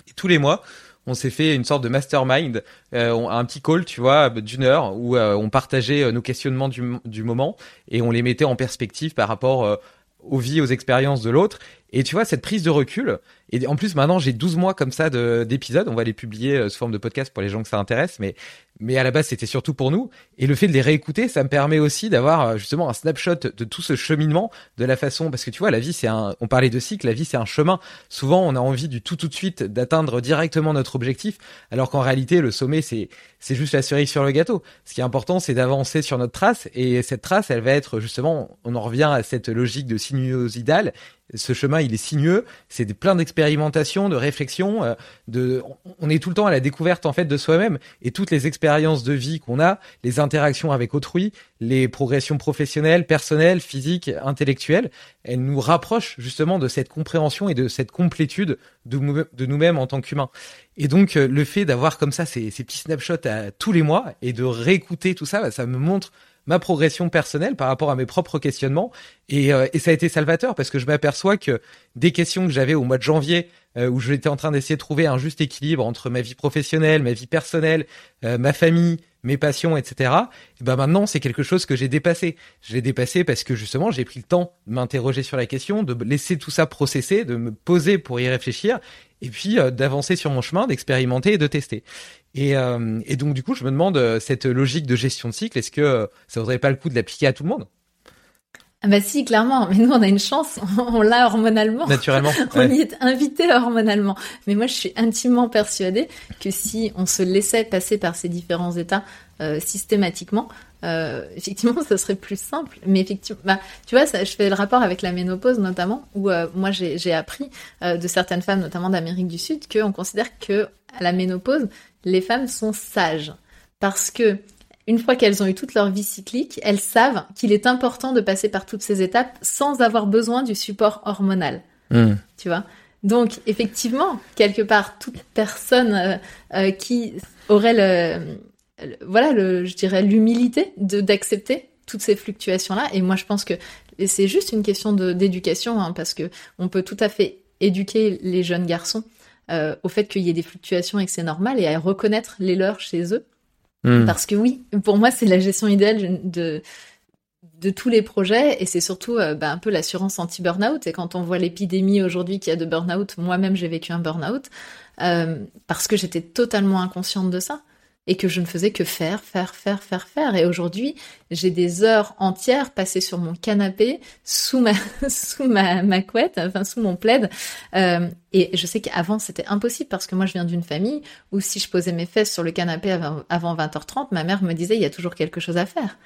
S4: Et tous les mois, on s'est fait une sorte de mastermind, euh, un petit call, tu vois, d'une heure où euh, on partageait euh, nos questionnements du, du, moment et on les mettait en perspective par rapport aux vies, aux expériences de l'autre. Et tu vois, cette prise de recul, et en plus maintenant j'ai 12 mois comme ça d'épisodes, on va les publier sous forme de podcast pour les gens que ça intéresse, mais mais à la base c'était surtout pour nous. Et le fait de les réécouter, ça me permet aussi d'avoir euh, justement un snapshot de tout ce cheminement, de la façon, parce que tu vois, la vie c'est un, on parlait de cycle, la vie c'est un chemin. Souvent on a envie du tout tout de suite d'atteindre directement notre objectif, alors qu'en réalité le sommet c'est c'est juste la cerise sur le gâteau. Ce qui est important c'est d'avancer sur notre trace, et cette trace elle va être justement, on en revient à cette logique de sinuosidale. Ce chemin, il est sinueux. C'est plein d'expérimentations, de réflexions. Euh, de, on est tout le temps à la découverte en fait de soi-même et toutes les expériences de vie qu'on a, les interactions avec autrui, les progressions professionnelles, personnelles, physiques, intellectuelles, elles nous rapprochent justement de cette compréhension et de cette complétude de, nous-mêmes en tant qu'humains. Et donc euh, le fait d'avoir comme ça ces, petits snapshots à tous les mois et de réécouter tout ça, bah, ça me montre ma progression personnelle par rapport à mes propres questionnements. Et, euh, et ça a été salvateur parce que je m'aperçois que des questions que j'avais au mois de janvier, euh, où j'étais en train d'essayer de trouver un juste équilibre entre ma vie professionnelle, ma vie personnelle, euh, ma famille, mes passions, etc. Et ben maintenant, c'est quelque chose que j'ai dépassé. Je l'ai dépassé parce que justement, j'ai pris le temps de m'interroger sur la question, de laisser tout ça processer, de me poser pour y réfléchir, et puis d'avancer sur mon chemin, d'expérimenter et de tester. Et, euh, et, donc du coup, je me demande euh, cette logique de gestion de cycle, est-ce que euh, ça vaudrait pas le coup de l'appliquer à tout le monde?
S5: Ah bah si, clairement. Mais nous, on a une chance, <laughs> on l'a hormonalement.
S4: Naturellement. <laughs>
S5: on y est invité hormonalement. Mais moi, je suis intimement persuadée que si on se laissait passer par ces différents états euh, systématiquement, euh, effectivement, <laughs> ça serait plus simple. Mais effectivement, bah, tu vois, ça, je fais le rapport avec la ménopause notamment, où euh, moi, j'ai appris de certaines femmes, notamment d'Amérique du Sud, qu'on considère que à la ménopause, les femmes sont sages parce que une fois qu'elles ont eu toute leur vie cyclique, elles savent qu'il est important de passer par toutes ces étapes sans avoir besoin du support hormonal. Hmm. Tu vois? Donc, effectivement, quelque part, toute personne euh, euh, qui aurait le, voilà, le, je dirais, l'humilité de d'accepter toutes ces fluctuations-là. Et moi, je pense que c'est juste une question d'éducation, hein, parce que on peut tout à fait éduquer les jeunes garçons euh, au fait qu'il y ait des fluctuations et que c'est normal et à reconnaître les leurs chez eux. Hmm. Parce que oui, pour moi, c'est la gestion idéale de, de tous les projets et c'est surtout euh, bah, un peu l'assurance anti-burnout. Et quand on voit l'épidémie aujourd'hui qu'il y a de burnout, moi-même j'ai vécu un burnout euh, parce que j'étais totalement inconsciente de ça et que je ne faisais que faire, faire, faire, faire, faire. Et aujourd'hui, j'ai des heures entières passées sur mon canapé, sous ma, <laughs> sous ma, ma couette, enfin sous mon plaid. Euh, et je sais qu'avant, c'était impossible parce que moi, je viens d'une famille où si je posais mes fesses sur le canapé avant, avant 20h30, ma mère me disait, il y a toujours quelque chose à faire.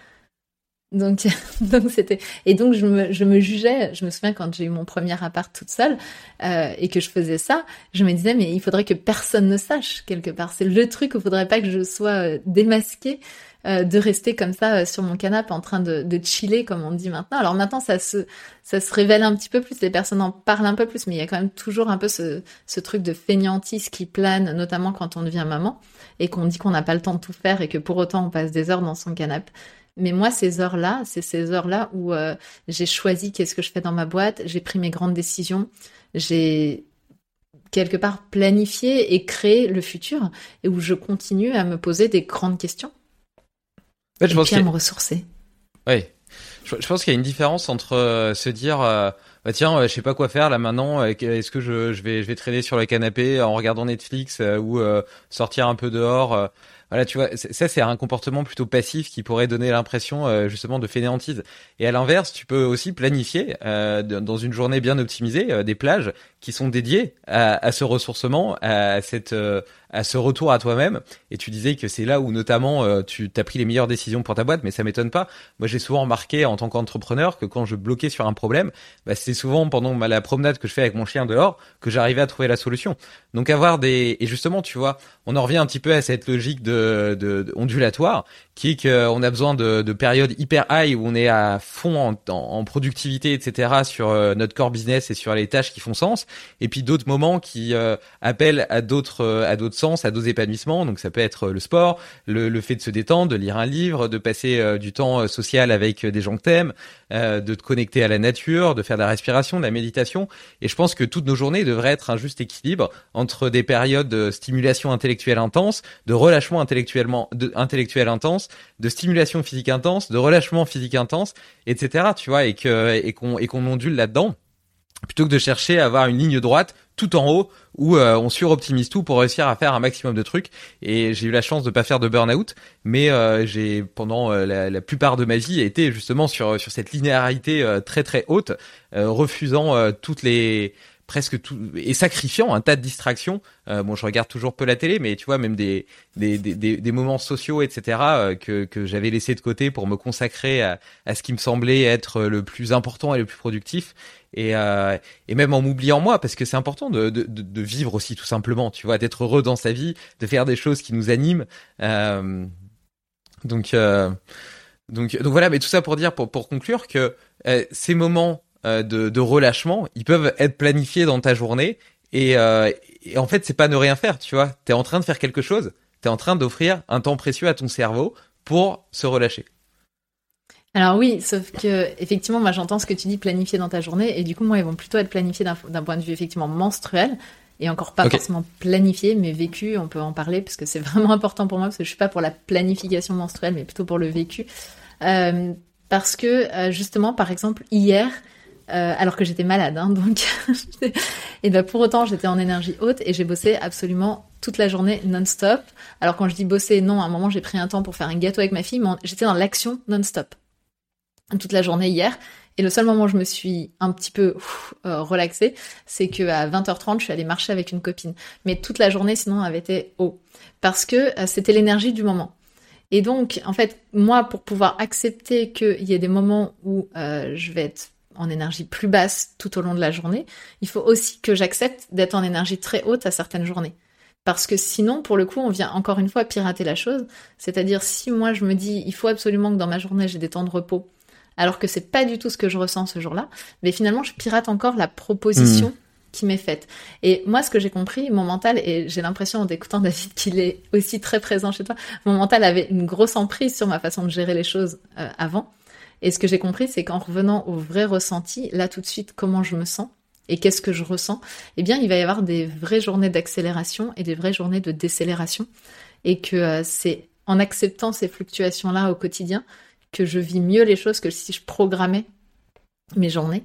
S5: Donc, <laughs> donc c'était et donc je me, je me jugeais. Je me souviens quand j'ai eu mon premier appart toute seule euh, et que je faisais ça, je me disais mais il faudrait que personne ne sache quelque part. C'est le truc où il faudrait pas que je sois euh, démasquée euh, de rester comme ça euh, sur mon canapé en train de, de chiller comme on dit maintenant. Alors maintenant ça se ça se révèle un petit peu plus, les personnes en parlent un peu plus, mais il y a quand même toujours un peu ce, ce truc de fainéantise qui plane, notamment quand on devient maman et qu'on dit qu'on n'a pas le temps de tout faire et que pour autant on passe des heures dans son canapé. Mais moi, ces heures-là, c'est ces heures-là où euh, j'ai choisi qu'est-ce que je fais dans ma boîte, j'ai pris mes grandes décisions, j'ai quelque part planifié et créé le futur et où je continue à me poser des grandes questions.
S4: je et
S5: puis à me ressourcer.
S4: Oui. Je, pense qu'il y a une différence entre euh, se dire euh, bah tiens, je sais pas quoi faire là maintenant. Est-ce que je, je, vais je vais traîner sur le canapé en regardant Netflix ou sortir un peu dehors voilà, tu vois, ça c'est un comportement plutôt passif qui pourrait donner l'impression euh, justement de fainéantise. Et à l'inverse, tu peux aussi planifier euh, dans une journée bien optimisée euh, des plages qui sont dédiées à, à ce ressourcement, à cette à ce retour à toi-même. Et tu disais que c'est là où notamment euh, tu as pris les meilleures décisions pour ta boîte, mais ça m'étonne pas. Moi, j'ai souvent remarqué en tant qu'entrepreneur que quand je bloquais sur un problème, bah, c'est souvent pendant la promenade que je fais avec mon chien dehors que j'arrivais à trouver la solution. Donc avoir des et justement, tu vois, on en revient un petit peu à cette logique de, de, ondulatoire qui est qu'on a besoin de, de, périodes hyper high où on est à fond en, en, productivité, etc. sur euh, notre core business et sur les tâches qui font sens, et puis d'autres moments qui euh, appellent à d'autres à d'autres sens, à d'autres épanouissements. Donc ça peut être le sport, le, le, fait de se détendre, de lire un livre, de passer euh, du temps euh, social avec euh, des gens que t'aimes, euh, de te connecter à la nature, de faire de la respiration, de la méditation. Et je pense que toutes nos journées devraient être un juste équilibre entre des périodes de stimulation intellectuelle intense, de relâchement intellectuellement de, intellectuel intense, de stimulation physique intense, de relâchement physique intense, etc. Tu vois, et qu'on ondule là-dedans plutôt que de chercher à avoir une ligne droite tout en haut où euh, on suroptimise tout pour réussir à faire un maximum de trucs. Et j'ai eu la chance de pas faire de burn-out, mais euh, j'ai pendant euh, la, plupart de ma vie été justement sur sur cette linéarité très très haute, refusant toutes les presque tout et sacrifiant un tas de distractions. bon, je regarde toujours peu la télé, mais tu vois même des des, des, des moments sociaux, etc. que que j'avais laissé de côté pour me consacrer à, à ce qui me semblait être le plus important et le plus productif et, euh, et même en m'oubliant moi parce que c'est important de, de, de, vivre aussi tout simplement tu vois d'être heureux dans sa vie de faire des choses qui nous animent euh, donc euh, donc donc voilà mais tout ça pour dire pour pour conclure que euh, ces moments euh, de, de relâchement ils peuvent être planifiés dans ta journée et, euh, et en fait c'est pas ne rien faire tu vois t'es en train de faire quelque chose t'es en train d'offrir un temps précieux à ton cerveau pour se relâcher
S5: Alors oui, sauf que effectivement, moi j'entends ce que tu dis planifier dans ta journée, et du coup moi ils vont plutôt être planifiés d'un point de vue effectivement menstruel, et encore pas forcément planifié, mais vécu. On peut en parler parce que c'est <laughs> vraiment important pour moi parce que je suis pas pour la planification menstruelle, mais plutôt pour le vécu. Euh, parce que euh, justement, par exemple, hier, euh, alors que j'étais malade, hein, donc <laughs> et ben pour autant j'étais en énergie haute et j'ai bossé absolument toute la journée non-stop. Alors quand je dis bosser, non, à un moment j'ai pris un temps pour faire un gâteau avec ma fille, mais j'étais dans l'action non-stop toute la journée hier. Et le seul moment où je me suis un petit peu euh, relaxée, c'est que à 20h30, je suis allée marcher avec une copine. Mais toute la journée, sinon, avait été haut. Parce que euh, c'était l'énergie du moment. Et donc, en fait, moi, pour pouvoir accepter qu'il y ait des moments où je vais être en énergie plus basse tout au long de la journée, il faut aussi que j'accepte d'être en énergie très haute à certaines journées. Parce que sinon, pour le coup, on vient encore une fois pirater la chose. C'est-à-dire, si moi je me dis, il faut absolument que dans ma journée j'ai des temps de repos, alors que c'est pas du tout ce que je ressens ce jour-là, mais finalement, je pirate encore la proposition. Hmm. qui m'est faite. Et moi, ce que j'ai compris, mon mental, et j'ai l'impression en écoutant David qu'il est aussi très présent chez toi, mon mental avait une grosse emprise sur ma façon de gérer les choses euh, avant. Et ce que j'ai compris, c'est qu'en revenant au vrai ressenti, là tout de suite, comment je me sens et qu'est-ce que je ressens, eh bien, il va y avoir des vraies journées d'accélération et des vraies journées de décélération. Et que euh, c'est en acceptant ces fluctuations-là au quotidien que je vis mieux les choses que si je programmais mes journées.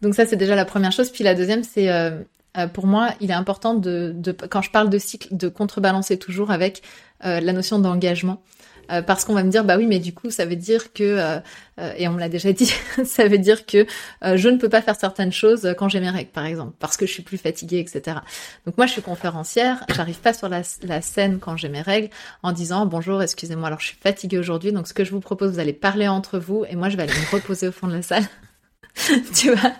S5: Donc ça, c'est déjà la première chose. Puis la deuxième, c'est euh, euh, pour moi, il est important de, quand je parle de cycle, de contrebalancer toujours avec la notion d'engagement. Euh, parce qu'on va me dire bah oui mais du coup ça veut dire que euh, euh, et on me l'a déjà dit <laughs> ça veut dire que je ne peux pas faire certaines choses quand j'ai mes règles par exemple parce que je suis plus fatiguée etc donc moi je suis conférencière j'arrive pas sur la, la scène quand j'ai mes règles en disant bonjour excusez-moi alors je suis fatiguée aujourd'hui donc ce que je vous propose vous allez parler entre vous et moi je vais aller me reposer au fond de la salle <laughs> <laughs> tu vois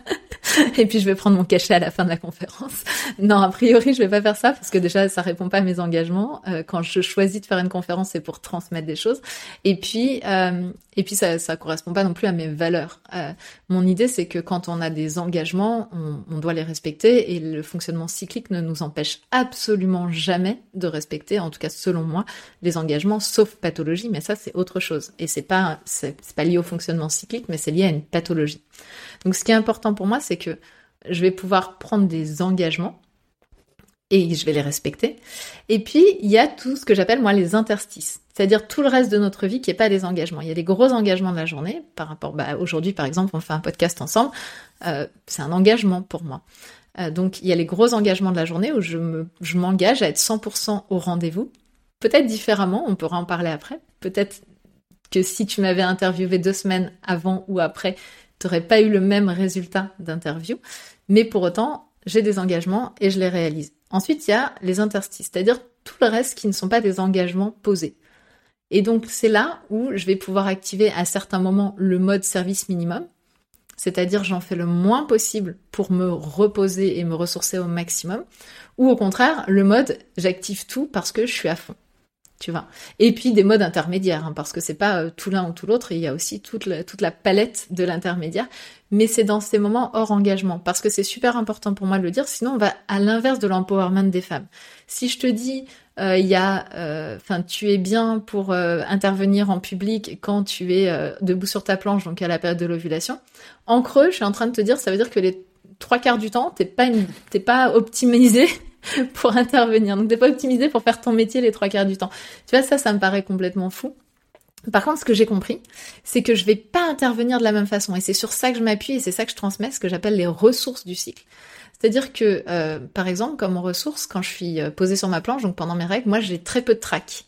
S5: <laughs> et puis je vais prendre mon cachet à la fin de la conférence. Non, a priori, je vais pas faire ça parce que déjà, ça répond pas à mes engagements. Euh, quand je choisis de faire une conférence, c'est pour transmettre des choses. Et puis, euh, et puis ça, ça correspond pas non plus à mes valeurs. Euh, mon idée, c'est que quand on a des engagements, on, doit les respecter et le fonctionnement cyclique ne nous empêche absolument jamais de respecter, en tout cas selon moi, les engagements, sauf pathologie. Mais ça, c'est autre chose. Et c'est pas, c'est pas lié au fonctionnement cyclique, mais c'est lié à une pathologie. Donc ce qui est important pour moi, c'est que je vais pouvoir prendre des engagements et je vais les respecter. Et puis, il y a tout ce que j'appelle moi les interstices, c'est-à-dire tout le reste de notre vie qui n'est pas des engagements. Il y a des gros engagements de la journée, par rapport, bah, aujourd'hui par exemple, on fait un podcast ensemble, euh, c'est un engagement pour moi. Euh, donc, il y a les gros engagements de la journée où je, me, je m'engage à être 100% au rendez-vous. Peut-être différemment, on pourra en parler après. Peut-être que si tu m'avais interviewé deux semaines avant ou après, n'aurais pas eu le même résultat d'interview, mais pour autant, j'ai des engagements et je les réalise. Ensuite, il y a les interstices, c'est-à-dire tout le reste qui ne sont pas des engagements posés. Et donc, c'est là où je vais pouvoir activer à certains moments le mode service minimum, c'est-à-dire j'en fais le moins possible pour me reposer et me ressourcer au maximum, ou au contraire, le mode j'active tout parce que je suis à fond Et puis des modes intermédiaires, hein, parce que c'est pas euh, tout l'un ou tout l'autre, il y a aussi toute la, palette de l'intermédiaire. Mais c'est dans ces moments hors engagement, parce que c'est super important pour moi de le dire, sinon on va à l'inverse de l'empowerment des femmes. Si je te dis, euh, y a, euh, tu es bien pour intervenir en public quand tu es debout sur ta planche, donc à la période de l'ovulation. En creux, je suis en train de te dire, ça veut dire que les trois quarts du temps, t'es pas, t'es pas optimisé <laughs> pour intervenir. Donc t'es pas optimisé pour faire ton métier les trois quarts du temps. Tu vois, ça, ça me paraît complètement fou. Par contre, ce que j'ai compris, c'est que je vais pas intervenir de la même façon. Et c'est sur ça que je m'appuie et c'est ça que je transmets, ce que j'appelle les ressources du cycle. C'est-à-dire que, euh, par exemple, comme ressource, quand je suis euh, posée sur ma planche, donc pendant mes règles, moi j'ai très peu de trac.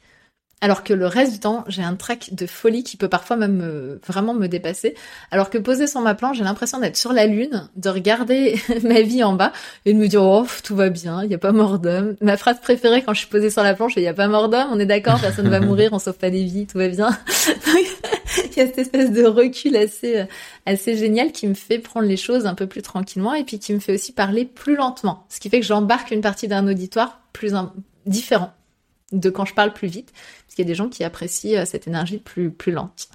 S5: Alors que le reste du temps, j'ai un trac de folie qui peut parfois même vraiment me dépasser. Alors que posé sur ma planche, j'ai l'impression d'être sur la lune, de regarder <laughs> ma vie en bas et de me dire oh tout va bien, il y a pas mort d'homme. Ma phrase préférée quand je suis posée sur la planche, il y a pas mort d'homme, on est d'accord, personne ne va <laughs> mourir, on sauve pas des vies, tout va bien. <laughs> il y a cette espèce de recul assez assez génial qui me fait prendre les choses un peu plus tranquillement et puis qui me fait aussi parler plus lentement, ce qui fait que j'embarque une partie d'un auditoire plus différent de quand je parle plus vite, parce qu'il y a des gens qui apprécient euh, cette énergie plus, plus lente.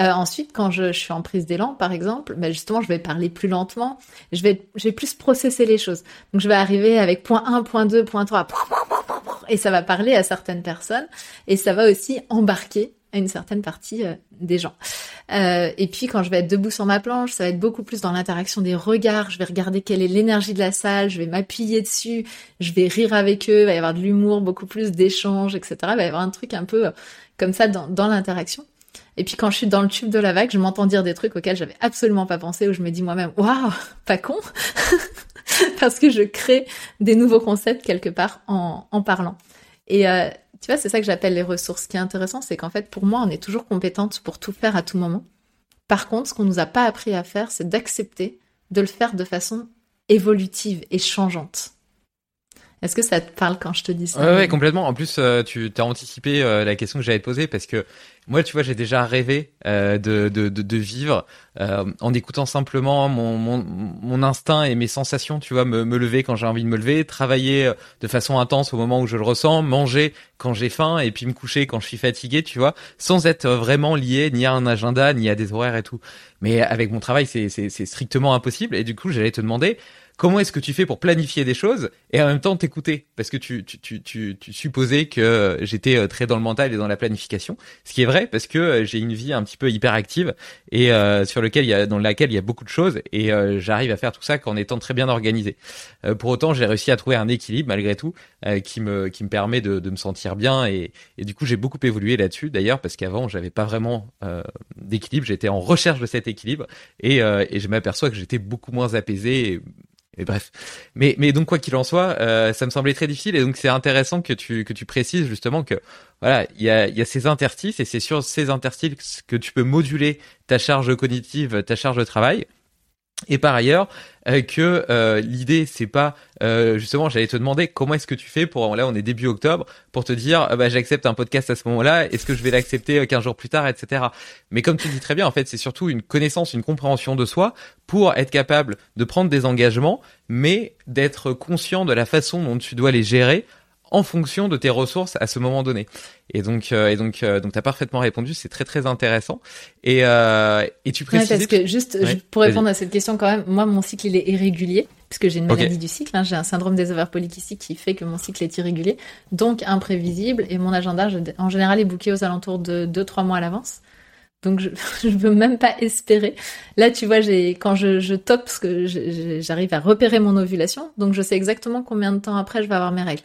S5: Euh, ensuite, quand je, suis en prise d'élan, par exemple, ben justement, je vais parler plus lentement, je vais, je vais plus processer les choses. Donc, je vais arriver avec point 1, point 2, point 3, et ça va parler à certaines personnes, et ça va aussi embarquer à une certaine partie euh, des gens. Euh, et puis quand je vais être debout sur ma planche, ça va être beaucoup plus dans l'interaction des regards. Je vais regarder quelle est l'énergie de la salle, je vais m'appuyer dessus, je vais rire avec eux, il va y avoir de l'humour, beaucoup plus d'échanges, etc. Il va y avoir un truc un peu euh, comme ça dans, l'interaction. Et puis quand je suis dans le tube de la vague, je m'entends dire des trucs auxquels j'avais absolument pas pensé, où je me dis moi-même, waouh, pas con, <laughs> parce que je crée des nouveaux concepts quelque part en, en parlant. Et euh, tu vois, c'est ça que j'appelle les ressources. Ce qui est intéressant, c'est qu'en fait, pour moi, on est toujours compétente pour tout faire à tout moment. Par contre, ce qu'on nous a pas appris à faire, c'est d'accepter de le faire de façon évolutive et changeante. Est-ce que ça te parle quand je te dis ça?
S4: Ouais complètement. En plus, euh, tu as anticipé euh, la question que j'allais te poser parce que moi, tu vois, j'ai déjà rêvé euh, de, de, de, de, vivre euh, en écoutant simplement mon, mon, mon, instinct et mes sensations, tu vois, me, me lever quand j'ai envie de me lever, travailler euh, de façon intense au moment où je le ressens, manger quand j'ai faim et puis me coucher quand je suis fatigué, tu vois, sans être vraiment lié ni à un agenda, ni à des horaires et tout. Mais avec mon travail, c'est strictement impossible. Et du coup, j'allais te demander, comment est-ce que tu fais pour planifier des choses et en même temps t'écouter? Parce que tu, supposais que j'étais euh, très dans le mental et dans la planification, ce qui est vrai parce que euh, j'ai une vie un petit peu hyperactive et euh, sur dans laquelle il y a beaucoup de choses et j'arrive à faire tout ça qu'en étant très bien organisé. pour autant, j'ai réussi à trouver un équilibre malgré tout qui me permet de, me sentir bien et, du coup j'ai beaucoup évolué là-dessus d'ailleurs parce qu'avant j'avais pas vraiment d'équilibre, j'étais en recherche de cet équilibre et, je m'aperçois que j'étais beaucoup moins apaisé. Et bref. Mais, mais donc quoi qu'il en soit, euh, ça me semblait très difficile et donc c'est intéressant que tu que tu précises justement que voilà il y a y a ces interstices et c'est sur ces interstices que tu peux moduler ta charge cognitive, ta charge de travail. Et par ailleurs, euh, que euh, l'idée c'est pas euh, justement, j'allais te demander comment est-ce que tu fais pour là on est début octobre pour te dire bah j'accepte un podcast à ce moment-là, est-ce que je vais l'accepter 15 jours plus tard, etc. Mais comme tu dis très bien, en fait c'est surtout une connaissance, une compréhension de soi pour être capable de prendre des engagements, mais d'être conscient de la façon dont tu dois les gérer en fonction de tes ressources à ce moment donné. Et donc, euh, et donc, euh, donc, t'as parfaitement répondu. C'est très, très intéressant. Et euh, et tu précises.
S5: parce que juste pour répondre à cette question, quand même, moi, mon cycle il est irrégulier puisque j'ai une maladie du cycle. Hein, j'ai un syndrome des ovaires polykystiques qui fait que mon cycle est irrégulier, donc imprévisible. Et mon agenda, en général, est booké aux alentours de 2-3 mois à l'avance. Donc je, <laughs> je veux même pas espérer. Là, tu vois, j'ai quand je, je top, parce que j'arrive à repérer mon ovulation, donc je sais exactement combien de temps après je vais avoir mes règles.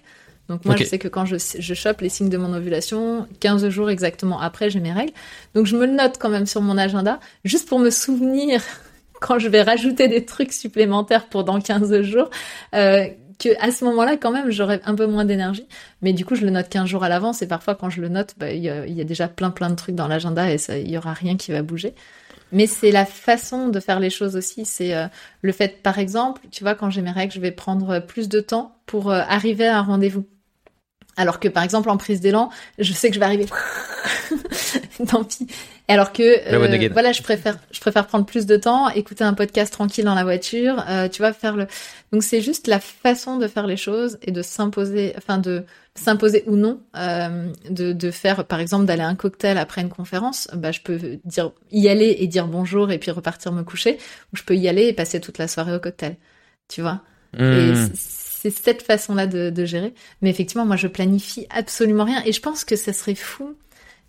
S5: Donc moi, je sais que quand je, je chope les signes de mon ovulation, 15 jours exactement après, j'ai mes règles. Donc je me le note quand même sur mon agenda, juste pour me souvenir <laughs> quand je vais rajouter des trucs supplémentaires pour dans 15 jours, euh, que à ce moment-là, quand même, j'aurai un peu moins d'énergie. Mais du coup, je le note 15 jours à l'avance et parfois, quand je le note, bah, il y, a, y, a, déjà plein plein de trucs dans l'agenda et il y aura rien qui va bouger. Mais c'est la façon de faire les choses aussi. C'est euh, le fait, par exemple, tu vois, quand j'ai mes règles, je vais prendre plus de temps pour euh, arriver à un rendez-vous. Alors que par exemple en prise d'élan, je sais que je vais arriver. <laughs> Tant pis. Alors que euh, voilà, je préfère je préfère prendre plus de temps, écouter un podcast tranquille dans la voiture, euh, tu vois faire le. Donc c'est juste la façon de faire les choses et de s'imposer, enfin de s'imposer ou non, euh, de de faire par exemple d'aller à un cocktail après une conférence. Bah je peux dire y aller et dire bonjour et puis repartir me coucher, ou je peux y aller et passer toute la soirée au cocktail. Tu vois. Et hmm c'est cette façon-là de, gérer. Mais effectivement, moi, je planifie absolument rien. Et je pense que ça serait fou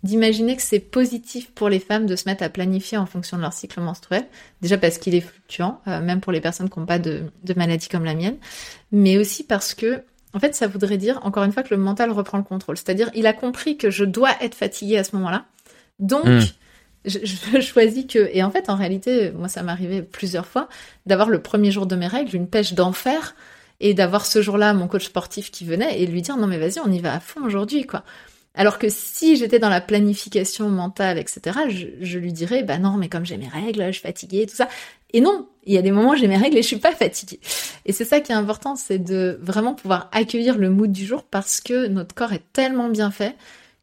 S5: d'imaginer que c'est positif pour les femmes de se mettre à planifier en fonction de leur cycle menstruel. Déjà parce qu'il est fluctuant, euh, même pour les personnes qui n'ont pas de, maladie comme la mienne. Mais aussi parce que, en fait, ça voudrait dire, encore une fois, que le mental reprend le contrôle. C'est-à-dire, il a compris que je dois être fatiguée à ce moment-là. Donc, hmm. je, je, choisis que... Et en fait, en réalité, moi, ça m'arrivait plusieurs fois d'avoir le premier jour de mes règles une pêche d'enfer et d'avoir ce jour-là mon coach sportif qui venait et lui dire non mais vas-y on y va à fond aujourd'hui quoi. Alors que si j'étais dans la planification mentale, etc., je, lui dirais, bah non, mais comme j'ai mes règles, je suis fatiguée, tout ça. Et non, il y a des moments où j'ai mes règles et je suis pas fatiguée. Et c'est ça qui est important, c'est de vraiment pouvoir accueillir le mood du jour parce que notre corps est tellement bien fait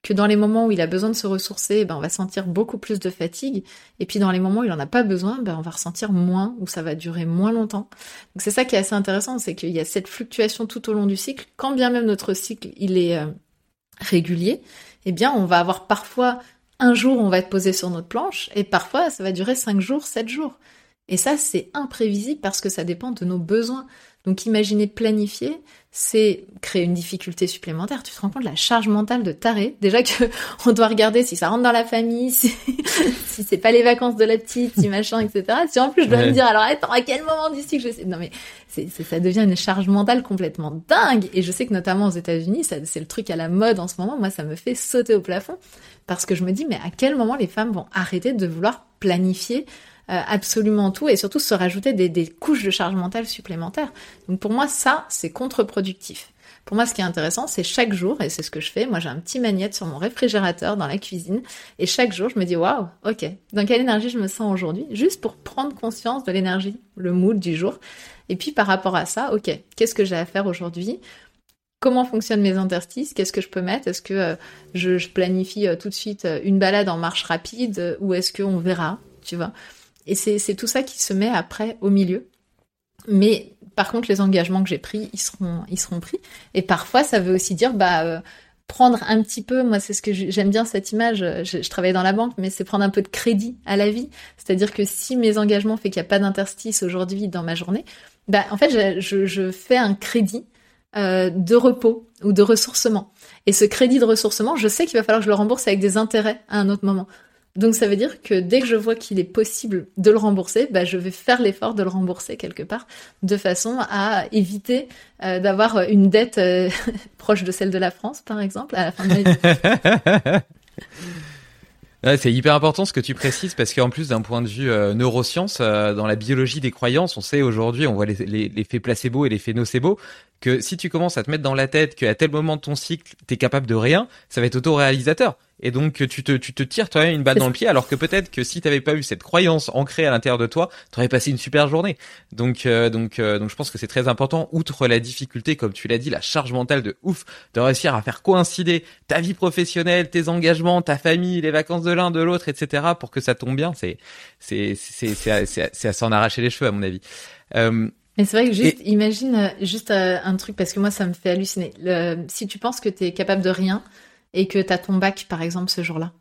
S5: que dans les moments où il a besoin de se ressourcer, ben, on va sentir beaucoup plus de fatigue. Et puis dans les moments où il n'en a pas besoin, ben, on va ressentir moins, ou ça va durer moins longtemps. Donc c'est ça qui est assez intéressant, c'est qu'il y a cette fluctuation tout au long du cycle. Quand bien même notre cycle, il est euh, régulier, eh bien on va avoir parfois un jour, on va être posé sur notre planche, et parfois ça va durer cinq jours, sept jours. Et ça, c'est imprévisible parce que ça dépend de nos besoins. Donc imaginer planifier, c'est créer une difficulté supplémentaire. Tu te rends compte de la charge mentale de taré. Déjà que <laughs> on doit regarder si ça rentre dans la famille, si, <laughs> si c'est pas les vacances de la petite, si machin, etc. Si en plus je dois me dire alors attends à quel moment du cycle je sais? Non mais c'est, ça devient une charge mentale complètement dingue. Et je sais que notamment aux États-Unis, c'est le truc à la mode en ce moment. Moi, ça me fait sauter au plafond parce que je me dis mais à quel moment les femmes vont arrêter de vouloir planifier euh, absolument tout et surtout se rajouter des, des couches de charge mentale supplémentaires. Donc pour moi, ça, c'est contre-productif. Pour moi, ce qui est intéressant, c'est chaque jour, et c'est ce que je fais. Moi, j'ai un petit magnète sur mon réfrigérateur dans la cuisine, et chaque jour, je me dis, waouh, ok, dans quelle énergie je me sens aujourd'hui, juste pour prendre conscience de l'énergie, le mood du jour. Et puis, par rapport à ça, ok, qu'est-ce que j'ai à faire aujourd'hui? Comment fonctionnent mes interstices Qu'est-ce que je peux mettre Est-ce que euh, je, planifie euh, tout de suite une balade en marche rapide, ou est-ce qu'on verra Tu vois et c'est tout ça qui se met après au milieu. Mais par contre, les engagements que j'ai pris, ils seront, ils seront pris. Et parfois, ça veut aussi dire, bah, euh, prendre un petit peu, moi, c'est ce que j'aime bien cette image. Je, travaille dans la banque, mais c'est prendre un peu de crédit à la vie. C'est-à-dire que si mes engagements font qu'il n'y a pas d'interstice aujourd'hui dans ma journée, bah, en fait, je fais un crédit euh, de repos ou de ressourcement. Et ce crédit de ressourcement, je sais qu'il va falloir que je le rembourse avec des intérêts à un autre moment. Donc ça veut dire que dès que je vois qu'il est possible de le rembourser, bah, je vais faire l'effort de le rembourser quelque part, de façon à éviter euh, d'avoir une dette euh, <laughs> proche de celle de la France, par exemple, à la fin de ma vie. <laughs>
S4: c'est hyper important ce que tu précises parce qu'en plus d'un point de vue euh, neurosciences, dans la biologie des croyances, on sait aujourd'hui, on voit l'effet placebo et l'effet nocebo, que si tu commences à te mettre dans la tête qu'à tel moment de ton cycle, tu es capable de rien, ça va être auto-réalisateur et donc tu te, tu te tires toi-même une balle dans le pied alors que peut-être que si tu n'avais pas eu cette croyance ancrée à l'intérieur de toi, tu aurais passé une super journée. Donc euh, donc euh, donc je pense que c'est très important outre la difficulté comme tu l'as dit, la charge mentale de ouf de réussir à faire coïncider ta vie professionnelle, tes engagements, ta famille, les vacances de l'un de l'autre, etc. pour que ça tombe bien, c'est c'est c'est c'est c'est à s'en arracher les cheveux à mon avis.
S5: Euh, mais c'est vrai que juste, imagine juste un truc, parce que moi, ça me fait halluciner. Le, si tu penses que tu es capable de rien, et que tu as ton bac, par exemple, ce jour-là.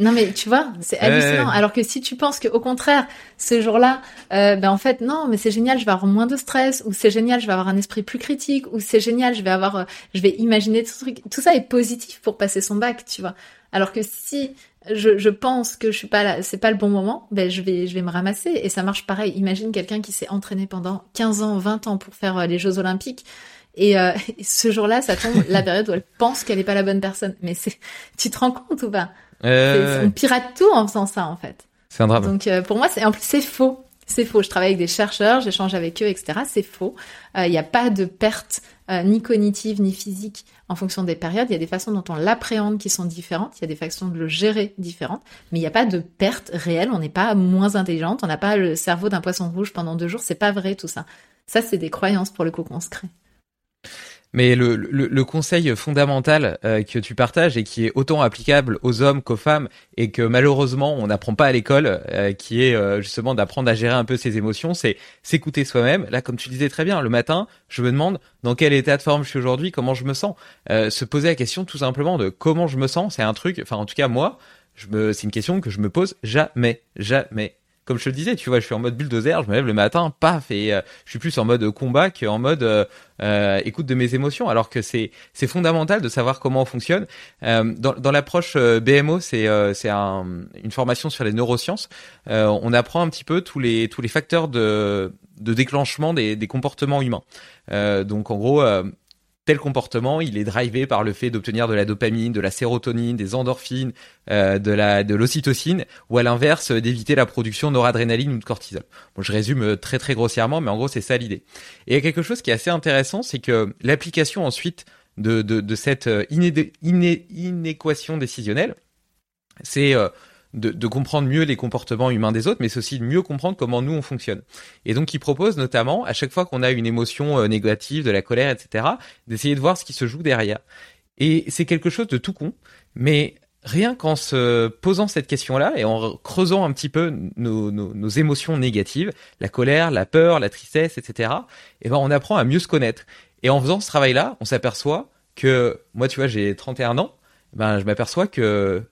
S5: Non mais tu vois, c'est hallucinant. Alors que si tu penses que au contraire, ce jour-là, euh, ben en fait non, mais c'est génial, je vais avoir moins de stress, ou c'est génial, je vais avoir un esprit plus critique, ou c'est génial, je vais avoir, euh, je vais imaginer tout truc. Tout ça est positif pour passer son bac, tu vois. Alors que si je, je pense que je suis pas là, c'est pas le bon moment, ben je vais, je vais me ramasser. Et ça marche pareil. Imagine quelqu'un qui s'est entraîné pendant 15 ans, 20 ans pour faire euh, les Jeux Olympiques et euh, <laughs> ce jour-là, ça tombe la période où elle pense qu'elle n'est pas la bonne personne. Mais c'est, tu te rends compte ou pas? Euh... On pirate tout en faisant ça, en fait.
S4: C'est un drame.
S5: Donc euh, pour moi, c'est en plus c'est faux. C'est faux. Je travaille avec des chercheurs, j'échange avec eux, etc. C'est faux. Il euh, n'y a pas de perte ni cognitive ni physique en fonction des périodes. Il y a des façons dont on l'appréhende qui sont différentes. Il y a des façons de le gérer différentes. Mais il n'y a pas de perte réelle. On n'est pas moins intelligente. On n'a pas le cerveau d'un poisson rouge pendant deux jours. C'est pas vrai tout ça. Ça, c'est des croyances pour le coup qu'on se crée.
S4: Mais le, le, conseil fondamental euh, que tu partages et qui est autant applicable aux hommes qu'aux femmes et que malheureusement on n'apprend pas à l'école, euh, qui est euh, justement d'apprendre à gérer un peu ses émotions, c'est s'écouter soi-même. Là, comme tu disais très bien, le matin, je me demande dans quel état de forme je suis aujourd'hui, comment je me sens. se poser la question tout simplement de comment je me sens, c'est un truc, enfin en tout cas moi, c'est une question que je me pose jamais, jamais, comme je te le disais, tu vois, je suis en mode bulldozer, je me lève le matin, paf, et euh, je suis plus en mode combat qu'en mode euh, euh, écoute de mes émotions. Alors que c'est c'est fondamental de savoir comment on fonctionne. dans dans l'approche BMO, c'est c'est un, une formation sur les neurosciences. on apprend un petit peu tous les tous les facteurs de de déclenchement des, des comportements humains. donc en gros, tel comportement, il est drivé par le fait d'obtenir de la dopamine, de la sérotonine, des endorphines, euh, de la de l'ocytocine, ou à l'inverse d'éviter la production d'oradrénaline ou de cortisol. Bon, je résume euh, très très grossièrement, mais en gros c'est ça l'idée. Et il y a quelque chose qui est assez intéressant, c'est que l'application ensuite de, de, de cette euh, inéquation décisionnelle, c'est de, comprendre mieux les comportements humains des autres, mais c'est aussi de mieux comprendre comment nous on fonctionne. Et donc il propose notamment, à chaque fois qu'on a une émotion euh, négative, de la colère, etc., d'essayer de voir ce qui se joue derrière. Et c'est quelque chose de tout con, mais rien qu'en se posant cette question-là et en creusant un petit peu nos, nos, émotions négatives, la colère, la peur, la tristesse, etc., et eh ben on apprend à mieux se connaître. Et en faisant ce travail-là, on s'aperçoit que moi, tu vois, j'ai 31 ans, ben je m'aperçois que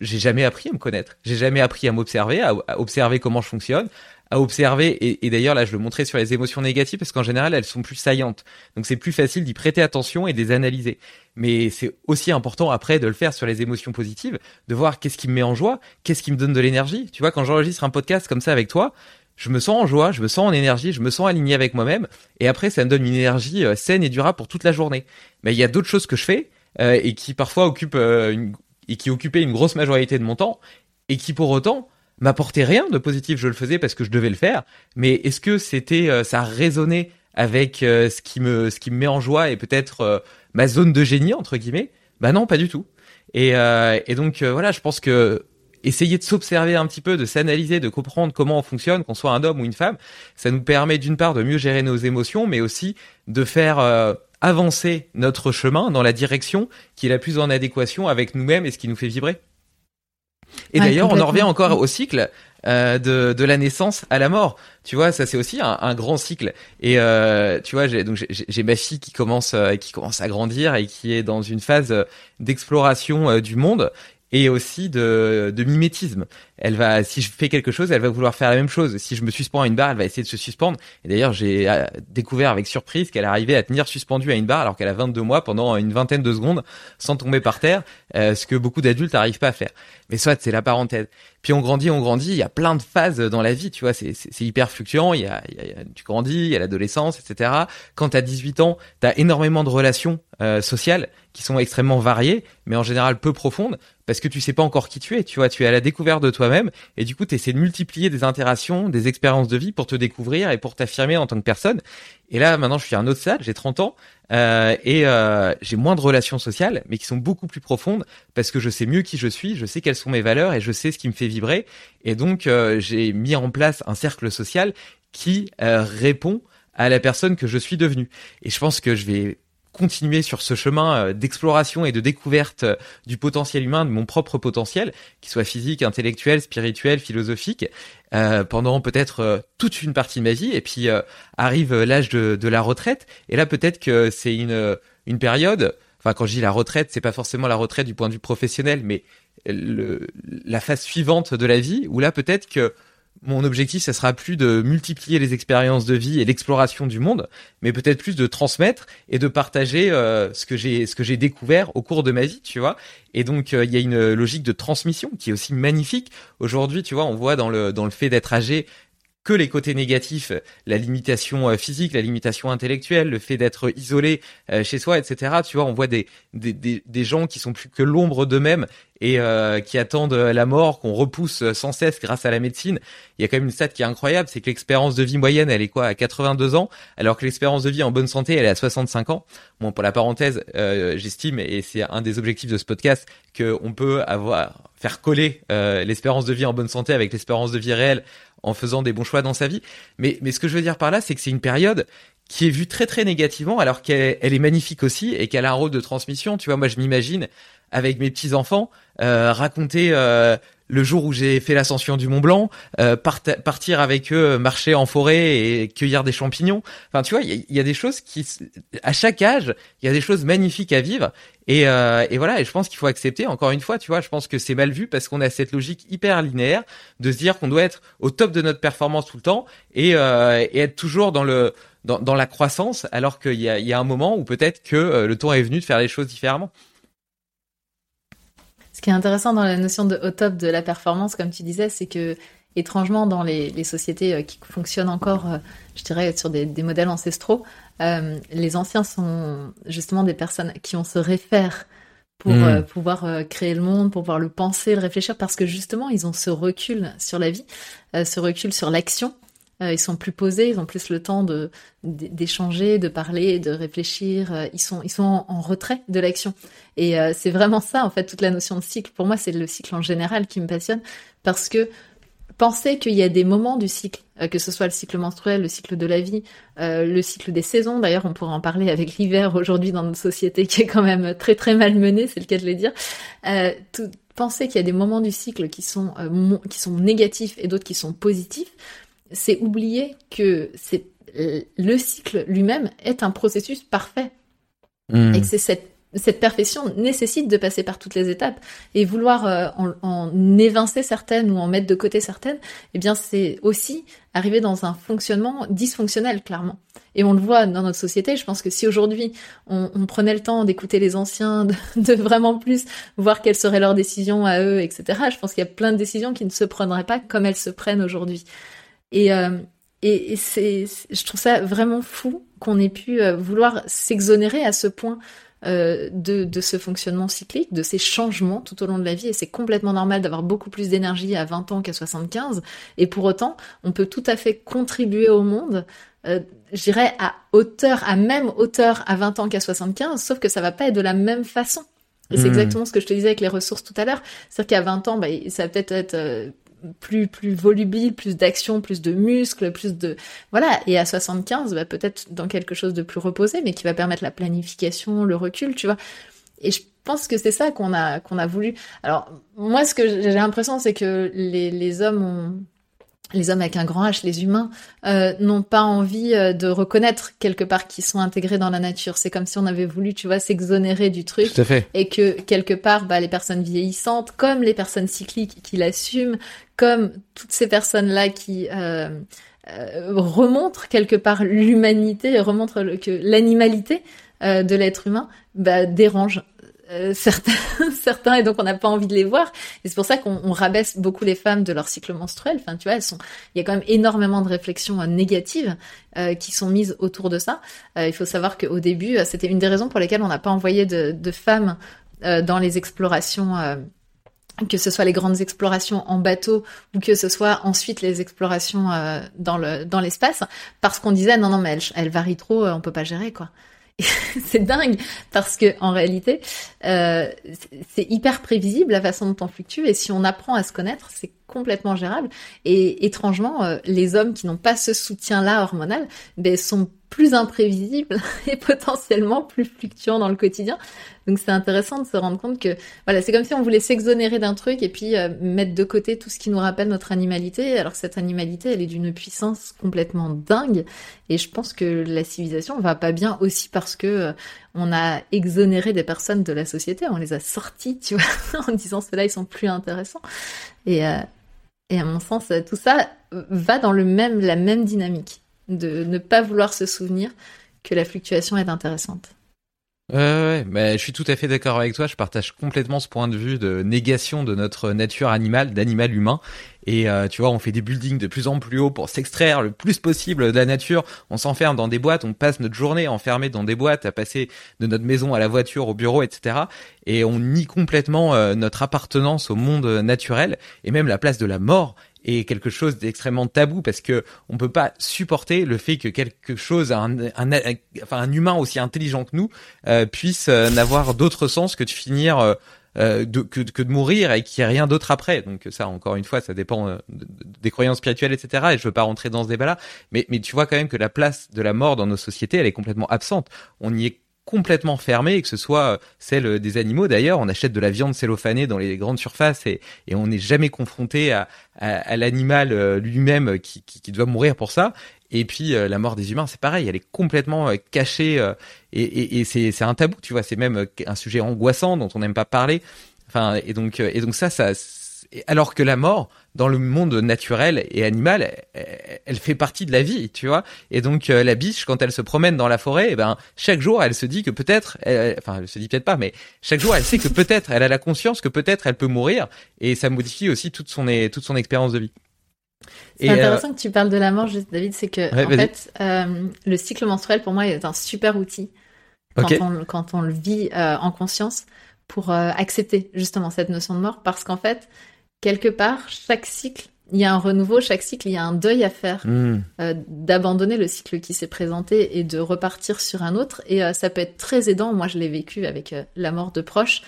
S4: j'ai jamais appris à me connaître. J'ai jamais appris à m'observer, à, observer comment je fonctionne, à observer. Et, d'ailleurs, là, je le montrais sur les émotions négatives parce qu'en général, elles sont plus saillantes. Donc, c'est plus facile d'y prêter attention et de les analyser. Mais c'est aussi important après de le faire sur les émotions positives, de voir qu'est-ce qui me met en joie, qu'est-ce qui me donne de l'énergie. Tu vois, quand j'enregistre un podcast comme ça avec toi, je me sens en joie, je me sens en énergie, je me sens aligné avec moi-même. Et après, ça me donne une énergie euh, saine et durable pour toute la journée. Mais il y a d'autres choses que je fais euh, et qui parfois occupent euh, une, et qui occupaient une grosse majorité de mon temps et qui pour autant m'apportaient rien de positif. Je le faisais parce que je devais le faire. Mais est-ce que c'était, ça résonnait avec ce qui me, ce qui me met en joie et peut-être ma zone de génie entre guillemets? Bah non, pas du tout. Et, et donc voilà, je pense que essayer de s'observer un petit peu, de s'analyser, de comprendre comment on fonctionne, qu'on soit un homme ou une femme, ça nous permet d'une part de mieux gérer nos émotions, mais aussi de faire euh, avancer notre chemin dans la direction qui est la plus en adéquation avec nous-mêmes et ce qui nous fait vibrer. Et d'ailleurs, on en revient encore au cycle euh, de, de la naissance à la mort. Tu vois, ça c'est aussi un, un, grand cycle. Et euh, tu vois, j'ai donc j'ai ma fille qui commence euh, qui commence à grandir et qui est dans une phase d'exploration du monde et aussi de, de mimétisme. Elle va, si je fais quelque chose, elle va vouloir faire la même chose. Si je me suspends à une barre, elle va essayer de se suspendre. Et d'ailleurs, j'ai euh, découvert avec surprise qu'elle arrivait à tenir suspendue à une barre alors qu'elle a 22 mois pendant une vingtaine de secondes sans tomber par terre, euh, ce que beaucoup d'adultes n'arrivent pas à faire. Mais soit, c'est la parenthèse. Puis on grandit, on grandit. Il y a plein de phases dans la vie, tu vois. C'est hyper fluctuant. Il y, a, tu grandis, il y a l'adolescence, etc. Quand tu as 18 ans, tu as énormément de relations euh, sociales qui sont extrêmement variées, mais en général peu profondes parce que tu sais pas encore qui tu es, tu vois, tu es à la découverte de toi-même et du coup tu essaies de multiplier des interactions, des expériences de vie pour te découvrir et pour t'affirmer en tant que personne. Et là maintenant je suis un autre stade, j'ai 30 ans euh, et euh, j'ai moins de relations sociales mais qui sont beaucoup plus profondes parce que je sais mieux qui je suis, je sais quelles sont mes valeurs et je sais ce qui me fait vibrer et donc euh, j'ai mis en place un cercle social qui répond à la personne que je suis devenue. Et je pense que je vais continuer sur ce chemin euh, d'exploration et de découverte euh, du potentiel humain, de mon propre potentiel, qu'il soit physique, intellectuel, spirituel, philosophique, euh, pendant peut-être toute une partie de ma vie. Et puis arrive l'âge de, la retraite. Et là, peut-être que c'est une, une période. Enfin, quand je dis la retraite, c'est pas forcément la retraite du point de vue professionnel, mais la phase suivante de la vie, où là, peut-être que mon objectif, ça sera plus de multiplier les expériences de vie et l'exploration du monde, mais peut-être plus de transmettre et de partager euh, ce que j'ai découvert au cours de ma vie, tu vois. Et donc euh, il y a une logique de transmission qui est aussi magnifique. Aujourd'hui, tu vois, on voit dans le fait d'être âgé que les côtés négatifs, la limitation euh, physique, la limitation intellectuelle, le fait d'être isolé euh, chez soi, etc. Tu vois, on voit des, des, des, gens qui sont plus que l'ombre d'eux-mêmes et euh, qui attendent la mort, qu'on repousse sans cesse grâce à la médecine. Il y a quand même une stat qui est incroyable, c'est que l'expérience de vie moyenne, elle est quoi à 82 ans, alors que l'expérience de vie en bonne santé, elle est à 65 ans. Bon, pour la parenthèse, j'estime, et c'est un des objectifs de ce podcast, qu'on peut avoir faire coller l'espérance de vie en bonne santé avec l'espérance de vie réelle en faisant des bons choix dans sa vie. Mais, mais ce que je veux dire par là, c'est que c'est une période qui est vue très très négativement, alors qu'elle elle est magnifique aussi et qu'elle a un rôle de transmission. Tu vois, moi je m'imagine avec mes petits enfants euh, raconter euh, le jour où j'ai fait l'ascension du Mont Blanc, euh, partir avec eux, marcher en forêt et cueillir des champignons. Enfin, tu vois, il y, a des choses qui, à chaque âge, il y a des choses magnifiques à vivre. Et, euh, et voilà, et je pense qu'il faut accepter. Encore une fois, tu vois, je pense que c'est mal vu parce qu'on a cette logique hyper linéaire de se dire qu'on doit être au top de notre performance tout le temps et, euh, et être toujours dans le dans, la croissance, alors qu'il y a, y a un moment où peut-être que euh, le temps est venu de faire les choses différemment.
S5: Ce qui est intéressant dans la notion de au top de la performance, comme tu disais, c'est que étrangement dans les, les, sociétés euh, qui fonctionnent encore, euh, je dirais, sur des, des modèles ancestraux, euh, les anciens sont justement des personnes qui on se réfère pour euh, pouvoir euh, créer le monde, pour pouvoir le penser, le réfléchir, parce que justement ils ont ce recul sur la vie, ce recul sur l'action ils sont plus posés, ils ont plus le temps de d'échanger, de parler, de réfléchir. Euh, ils sont ils sont en, retrait de l'action. Et euh, c'est vraiment ça en fait toute la notion de cycle. Pour moi, c'est le cycle en général qui me passionne parce que penser qu'il y a des moments du cycle, que ce soit le cycle menstruel, le cycle de la vie, le cycle des saisons. D'ailleurs, on pourrait en parler avec l'hiver aujourd'hui dans notre société qui est quand même très très mal menée, c'est le cas de le dire. Penser qu'il y a des moments du cycle qui sont qui sont négatifs et d'autres qui sont positifs, c'est oublier que c'est le cycle lui-même est un processus parfait. Hmm. Et que c'est cette cette perfection nécessite de passer par toutes les étapes et vouloir euh, en, en, évincer certaines ou en mettre de côté certaines, eh bien c'est aussi arriver dans un fonctionnement dysfonctionnel clairement. Et on le voit dans notre société. Je pense que si aujourd'hui on, on, prenait le temps d'écouter les anciens, de, <laughs> de, vraiment plus voir quelles seraient leurs décisions à eux, etc. Je pense qu'il y a plein de décisions qui ne se prendraient pas comme elles se prennent aujourd'hui. Et, euh, et, et c'est, je trouve ça vraiment fou qu'on ait pu euh, vouloir s'exonérer à ce point euh, de, de, ce fonctionnement cyclique, de ces changements tout au long de la vie. Et c'est complètement normal d'avoir beaucoup plus d'énergie à 20 ans qu'à 75. Et pour autant, on peut tout à fait contribuer au monde, euh, je dirais, à hauteur, à même hauteur à 20 ans qu'à 75, sauf que ça va pas être de la même façon. Et c'est mmh. exactement ce que je te disais avec les ressources tout à l'heure. C'est-à-dire qu'à 20 ans, bah, ça va peut-être être, euh, plus plus volubile, plus d'action, plus de muscles, plus de voilà. Et à 75, bah, peut-être dans quelque chose de plus reposé, mais qui va permettre la planification, le recul, tu vois. Et je pense que c'est ça qu'on a qu'on a voulu. Alors moi, ce que j'ai l'impression, c'est que les les hommes ont les hommes avec un grand H, les humains, euh, n'ont pas envie euh, de reconnaître quelque part qu'ils sont intégrés dans la nature. C'est comme si on avait voulu, tu vois, s'exonérer du truc. Et que quelque part, bah, les personnes vieillissantes, comme les personnes cycliques qui l'assument, comme toutes ces personnes-là qui euh, euh, remontrent quelque part l'humanité, remontrent que l'animalité euh, de l'être humain, bah, dérangent euh, certains, <laughs> certains, et donc on n'a pas envie de les voir. Et c'est pour ça qu'on rabaisse beaucoup les femmes de leur cycle menstruel. Enfin, tu vois, elles sont, il y a quand même énormément de réflexions euh, négatives euh, qui sont mises autour de ça. il faut savoir qu'au début, c'était une des raisons pour lesquelles on n'a pas envoyé de, femmes dans les explorations que ce soit les grandes explorations en bateau ou que ce soit ensuite les explorations dans l'espace, parce qu'on disait non non mais elle, elle varie trop, on peut pas gérer quoi. <laughs> c'est dingue parce que en réalité, euh, c'est hyper prévisible la façon dont on fluctue et si on apprend à se connaître, c'est complètement gérable. Et étrangement, euh, les hommes qui n'ont pas ce soutien-là hormonal, ben, sont plus imprévisibles <laughs> et potentiellement plus fluctuants dans le quotidien. Donc c'est intéressant de se rendre compte que voilà, c'est comme si on voulait s'exonérer d'un truc et puis euh, mettre de côté tout ce qui nous rappelle notre animalité, alors cette animalité, elle est d'une puissance complètement dingue. Et je pense que la civilisation va pas bien aussi parce que euh, on a exonéré des personnes de la société, on les a sortis, tu vois, <laughs> en disant ceux-là ils sont plus intéressants. Et euh, et à mon sens, tout ça va dans le même la même dynamique de ne pas vouloir se souvenir que la fluctuation est intéressante.
S4: Euh, ouais, je suis tout à fait d'accord avec toi. Je partage complètement ce point de vue de négation de notre nature animale, d'animal humain. Et euh, tu vois, on fait des buildings de plus en plus haut pour s'extraire le plus possible de la nature. On s'enferme dans des boîtes, on passe notre journée enfermé dans des boîtes, à passer de notre maison à la voiture, au bureau, etc. Et on nie complètement euh, notre appartenance au monde naturel et même la place de la mort est quelque chose d'extrêmement tabou parce que on peut pas supporter le fait que quelque chose, un, un, enfin un humain aussi intelligent que nous, euh, puisse euh, n'avoir d'autre sens que de finir euh, euh, de, que, que, de mourir et qu'il n'y ait rien d'autre après. Donc ça, encore une fois, ça dépend des croyances spirituelles, etc. Et je veux pas rentrer dans ce débat-là, mais, mais tu vois quand même que la place de la mort dans nos sociétés, elle est complètement absente. On y est complètement fermée, que ce soit celle des animaux d'ailleurs. On achète de la viande cellophanée dans les grandes surfaces et, et on n'est jamais confronté à, à, l'animal euh, lui-même qui, qui, doit mourir pour ça. Et puis euh, la mort des humains, c'est pareil, elle est complètement euh, cachée et, et, et c'est un tabou, tu vois. C'est même un sujet angoissant dont on n'aime pas parler. Enfin, et donc, et donc ça, ça, alors que la mort, dans le monde naturel et animal, elle, fait partie de la vie, tu vois. Et donc euh, la biche, quand elle se promène dans la forêt, eh ben chaque jour, elle se dit que peut-être, enfin, elle se dit peut-être pas, mais chaque jour, elle sait que peut-être, elle a la conscience que peut-être elle peut mourir, et ça modifie aussi toute son toute son expérience de vie.
S5: C'est euh, intéressant que tu parles de la mort, David, c'est que en fait, euh, le cycle menstruel pour moi est un super outil quand, on, quand on le vit en conscience pour accepter justement cette notion de mort, parce qu'en fait quelque part, chaque cycle, il y a un renouveau, chaque cycle, il y a un deuil à faire, hmm. euh, d'abandonner le cycle qui s'est présenté et de repartir sur un autre. Et euh, ça peut être très aidant, moi je l'ai vécu avec euh, la mort de proches,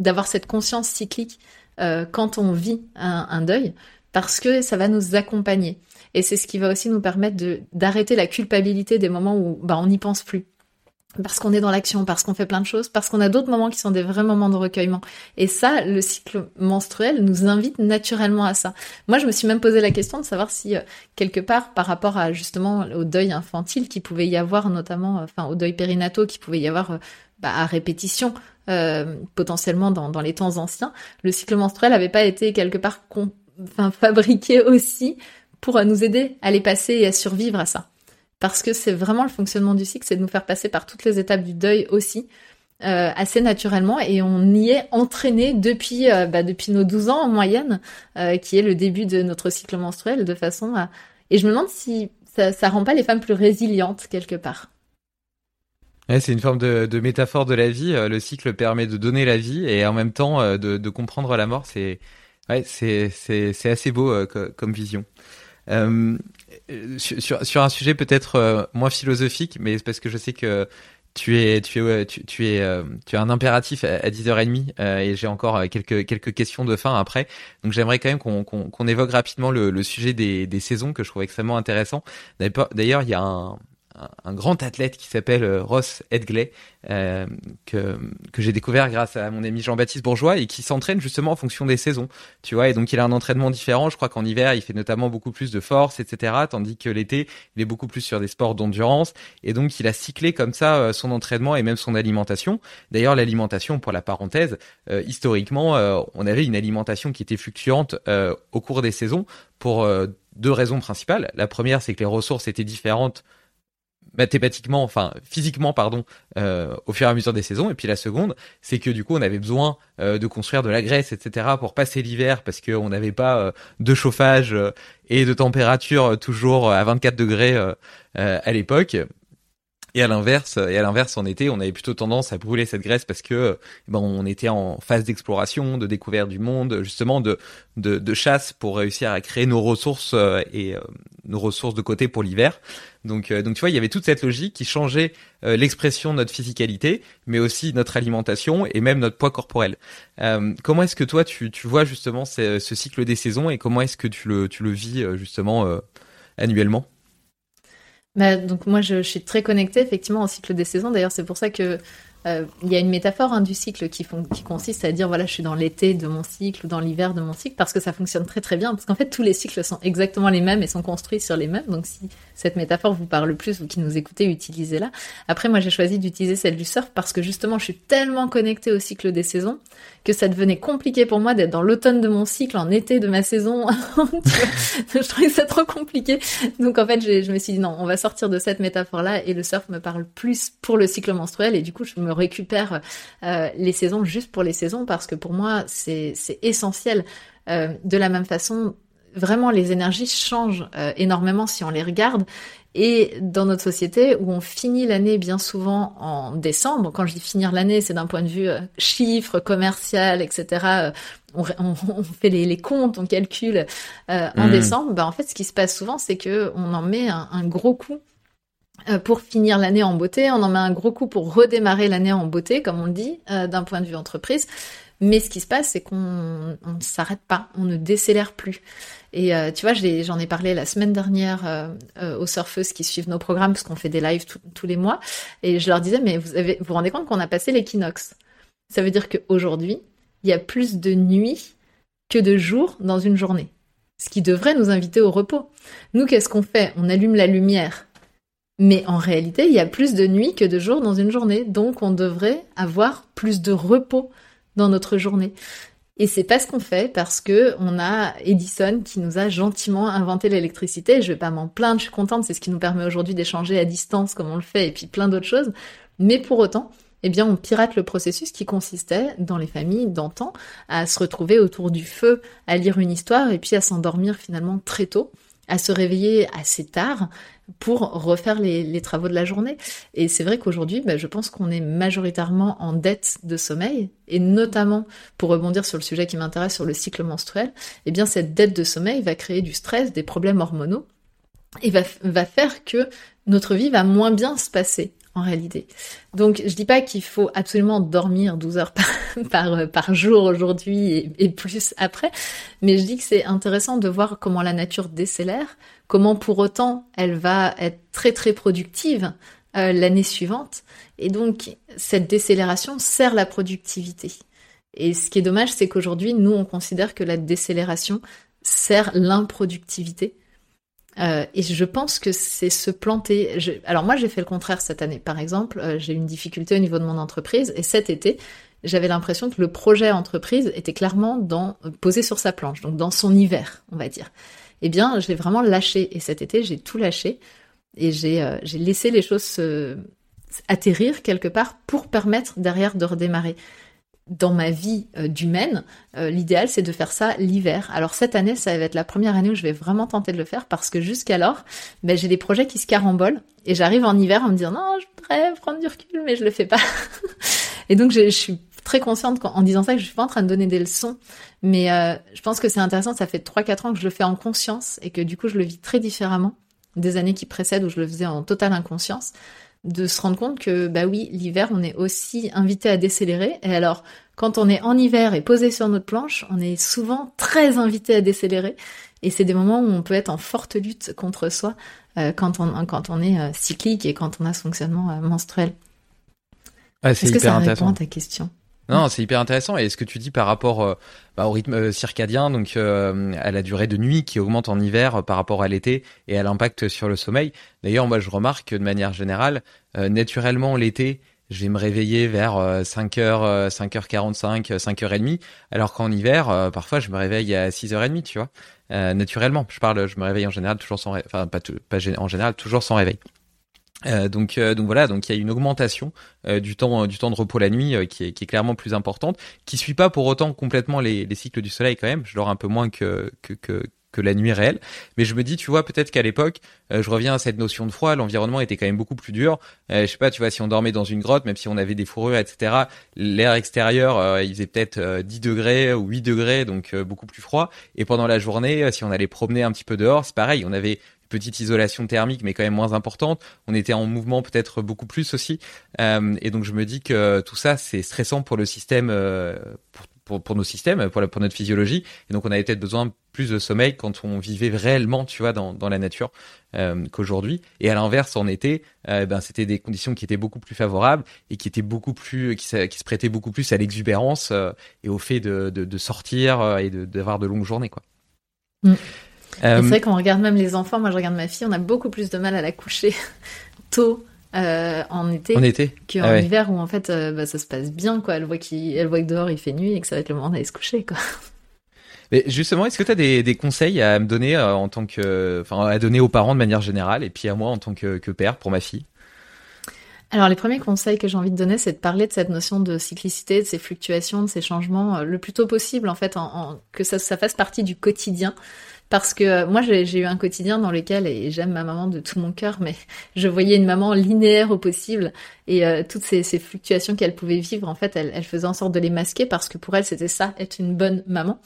S5: d'avoir cette conscience cyclique quand on vit un, un, deuil, parce que ça va nous accompagner. Et c'est ce qui va aussi nous permettre d'arrêter la culpabilité des moments où bah, on n'y pense plus parce qu'on est dans l'action, parce qu'on fait plein de choses, parce qu'on a d'autres moments qui sont des vrais moments de recueillement. Et ça, le cycle menstruel nous invite naturellement à ça. Moi, je me suis même posé la question de savoir si, euh, quelque part, par rapport à justement au deuil infantile qui pouvait y avoir, notamment, euh, enfin, au deuil périnato qui pouvait y avoir euh, bah, à répétition, potentiellement dans, dans, les temps anciens, le cycle menstruel n'avait pas été quelque part enfin, <laughs> fabriqué aussi pour nous aider à les passer et à survivre à ça. Parce que c'est vraiment le fonctionnement du cycle, c'est de nous faire passer par toutes les étapes du deuil aussi, euh, assez naturellement, et on y est entraîné depuis, euh, bah, depuis nos 12 ans en moyenne, euh, qui est le début de notre cycle menstruel, de façon à... Et je me demande si ça, ça rend pas les femmes plus résilientes quelque part.
S4: Ouais, c'est une forme de, métaphore de la vie. Le cycle permet de donner la vie et en même temps de, comprendre la mort. C'est ouais, c'est assez beau comme vision. Euh, sur, sur un sujet peut-être euh, moins philosophique, mais parce que je sais que tu es tu es tu, tu es euh, tu as un impératif à, 10h30 et j'ai encore quelques quelques questions de fin après. Donc j'aimerais quand même qu'on qu'on évoque rapidement le, le sujet des, des saisons que je trouve extrêmement intéressant. D'ailleurs, il y a un un grand athlète qui s'appelle euh, Ross Edgley, euh, que, que j'ai découvert grâce à mon ami Jean-Baptiste Bourgeois et qui s'entraîne justement en fonction des saisons. Tu vois, et donc il a un entraînement différent. Je crois qu'en hiver, il fait notamment beaucoup plus de force, etc. Tandis que l'été, il est beaucoup plus sur des sports d'endurance. Et donc il a cyclé comme ça euh, son entraînement et même son alimentation. D'ailleurs, l'alimentation, pour la parenthèse, historiquement, on avait une alimentation qui était fluctuante au cours des saisons pour deux raisons principales. La première, c'est que les ressources étaient différentes mathématiquement, enfin physiquement, pardon, euh, au fur et à mesure des saisons. Et puis la seconde, c'est que du coup, on avait besoin euh, de construire de la graisse, etc., pour passer l'hiver, parce qu'on n'avait pas euh, de chauffage et de température toujours à 24 degrés à l'époque. Et à l'inverse, et à l'inverse, en été, on avait plutôt tendance à brûler cette graisse parce que ben, on était en phase d'exploration, de découverte du monde, justement de, de, de chasse pour réussir à créer nos ressources et nos ressources de côté pour l'hiver. Donc, euh, donc tu vois, il y avait toute cette logique qui changeait euh, l'expression de notre physicalité, mais aussi notre alimentation et même notre poids corporel. Euh, comment est-ce que toi, tu, tu vois justement ce, ce, cycle des saisons et comment est-ce que tu le, tu le vis justement annuellement?
S5: Bah, donc moi je, suis très connectée effectivement au cycle des saisons. D'ailleurs c'est pour ça que euh, il y a une métaphore hein, du cycle qui, consiste à dire voilà, je suis dans l'été de mon cycle ou dans l'hiver de mon cycle parce que ça fonctionne très très bien. Parce qu'en fait, tous les cycles sont exactement les mêmes et sont construits sur les mêmes. Donc, si cette métaphore vous parle plus, vous qui nous écoutez, utilisez-la. Après, moi, j'ai choisi d'utiliser celle du surf parce que justement, je suis tellement connectée au cycle des saisons que ça devenait compliqué pour moi d'être dans l'automne de mon cycle, en été de ma saison. <laughs> je trouvais ça trop compliqué. Donc, en fait, je me suis dit non, on va sortir de cette métaphore-là et le surf me parle plus pour le cycle menstruel et du coup, je me récupère euh, les saisons juste pour les saisons parce que pour moi, c'est essentiel. Euh, de la même façon, vraiment, les énergies changent euh, énormément si on les regarde. Et dans notre société où on finit l'année bien souvent en décembre, quand je dis finir l'année, c'est d'un point de vue chiffre, commercial, etc. on, <laughs> on, fait les, les, comptes, on calcule en mmh. décembre. Bah, en fait, ce qui se passe souvent, c'est que on en met un, un gros coup pour finir l'année en beauté. On en met un gros coup pour redémarrer l'année en beauté, comme on le dit, euh, d'un point de vue entreprise. Mais ce qui se passe, c'est qu'on ne s'arrête pas, on ne décélère plus. Et euh, tu vois, j'en ai, parlé la semaine dernière aux surfeuses qui suivent nos programmes, parce qu'on fait des lives tous les mois. Et je leur disais, mais vous avez, vous, vous rendez compte qu'on a passé l'équinoxe Ça veut dire qu'aujourd'hui, il y a plus de nuits que de jours dans une journée. Ce qui devrait nous inviter au repos. Nous, qu'est-ce qu'on fait? On allume la lumière mais en réalité, il y a plus de nuits que de jours dans une journée, donc on devrait avoir plus de repos dans notre journée. Et c'est pas ce qu'on fait parce que on a Edison qui nous a gentiment inventé l'électricité. Je vais pas m'en plaindre, je suis contente, c'est ce qui nous permet aujourd'hui d'échanger à distance comme on le fait et puis plein d'autres choses. Mais pour autant, eh bien, on pirate le processus qui consistait, dans les familles d'antan, à se retrouver autour du feu, à lire une histoire et puis à s'endormir finalement très tôt à se réveiller assez tard pour refaire les, travaux de la journée. Et c'est vrai qu'aujourd'hui, bah, je pense qu'on est majoritairement en dette de sommeil, et notamment pour rebondir sur le sujet qui m'intéresse sur le cycle menstruel, eh bien cette dette de sommeil va créer du stress, des problèmes hormonaux, et va, faire que notre vie va moins bien se passer en réalité. Donc je dis pas qu'il faut absolument dormir 12 heures <laughs> par, par, jour aujourd'hui et, plus après, mais je dis que c'est intéressant de voir comment la nature décélère, comment pour autant elle va être très très productive euh, l'année suivante, et donc cette décélération sert la productivité. Et ce qui est dommage, c'est qu'aujourd'hui, nous, on considère que la décélération sert l'improductivité Euh, et je pense que c'est se planter. Alors moi, j'ai fait le contraire cette année. Par exemple, euh, j'ai eu une difficulté au niveau de mon entreprise et cet été, j'avais l'impression que le projet entreprise était clairement posé sur sa planche, donc dans son hiver, on va dire. Eh bien, je l'ai vraiment lâché et cet été, j'ai tout lâché et j'ai euh, j'ai laissé les choses atterrir quelque part pour permettre derrière de redémarrer dans ma vie euh, d'humaine, euh, l'idéal c'est de faire ça l'hiver. Alors cette année, ça va être la première année où je vais vraiment tenter de le faire parce que jusqu'alors, ben, j'ai des projets qui se carambolent et j'arrive en hiver en me disant non, je voudrais prendre du recul, mais je le fais pas. <laughs> et donc je, suis très consciente en, disant ça que je suis pas en train de donner des leçons, mais euh, je pense que c'est intéressant. Ça fait 3-4 ans que je le fais en conscience et que du coup je le vis très différemment des années qui précèdent où je le faisais en totale inconscience de se rendre compte que bah oui, l'hiver, on est aussi invité à décélérer. Et alors, quand on est en hiver et posé sur notre planche, on est souvent très invité à décélérer. Et c'est des moments où on peut être en forte lutte contre soi euh, quand on quand on est euh, cyclique et quand on a ce fonctionnement menstruel.
S4: Ah, c'est Est-ce que ça
S5: répond à ta question?
S4: Non, c'est hyper intéressant. Et ce que tu dis par rapport euh, bah, au rythme euh, circadien, donc euh, à la durée de nuit qui augmente en hiver par rapport à l'été et à l'impact sur le sommeil. D'ailleurs, moi, je remarque que de manière générale, naturellement, l'été, je vais me réveiller vers 5h, 5h45, 5h30, alors qu'en hiver, parfois, je me réveille à 6h30, tu vois. naturellement, je parle, je me réveille en général toujours sans, enfin pas, pas en général toujours sans réveil. Euh, donc, euh, donc voilà, donc il y a une augmentation euh, du temps du temps de repos la nuit qui est, qui, est, clairement plus importante, qui suit pas pour autant complètement les, les, cycles du soleil quand même. Je dors un peu moins que que, que que la nuit réelle. Mais je me dis, tu vois, peut-être qu'à l'époque, je reviens à cette notion de froid, l'environnement était quand même beaucoup plus dur. je sais pas, tu vois, si on dormait dans une grotte, même si on avait des fourrures, etc., l'air extérieur, il faisait peut-être 10 degrés ou 8 degrés, donc beaucoup plus froid. Et pendant la journée, si on allait promener un petit peu dehors, c'est pareil, on avait petite isolation thermique, mais quand même moins importante. On était en mouvement peut-être beaucoup plus aussi. Euh, et donc je me dis que tout ça, c'est stressant pour le système, euh, pour, nos systèmes, pour, notre physiologie. Et donc on avait peut-être besoin plus de sommeil quand on vivait réellement, tu vois, dans, la nature euh, qu'aujourd'hui. Et à l'inverse, en été, euh, ben c'était des conditions qui étaient beaucoup plus favorables et qui étaient beaucoup plus, qui, se prêtaient beaucoup plus à l'exubérance et au fait de sortir et d'avoir de, longues journées, quoi.
S5: Mm. Euh, c'est vrai qu'on regarde même les enfants, moi je regarde ma fille, on a beaucoup plus de mal à la coucher <laughs> tôt euh, en été,
S4: en été
S5: qu'en ah hiver où en fait euh, bah, ça se passe bien quoi. Elle voit qu'il, elle voit que dehors il fait nuit et que ça va être le moment d'aller se coucher quoi. <laughs>
S4: Mais justement, est-ce que tu as des, des, conseils à me donner en tant que, enfin à donner aux parents de manière générale et puis à moi en tant que, que père pour ma fille?
S5: Alors les premiers conseils que j'ai envie de donner, c'est de parler de cette notion de cyclicité, de ces fluctuations, de ces changements, le plus tôt possible en fait, en, que ça, ça, fasse partie du quotidien. Parce que euh, moi, j'ai eu un quotidien dans lequel, et j'aime ma maman de tout mon cœur, mais <laughs> je voyais une maman linéaire au possible. Et euh, toutes ces, ces fluctuations qu'elle pouvait vivre, en fait, elle, faisait en sorte de les masquer parce que pour elle, c'était ça, être une bonne maman.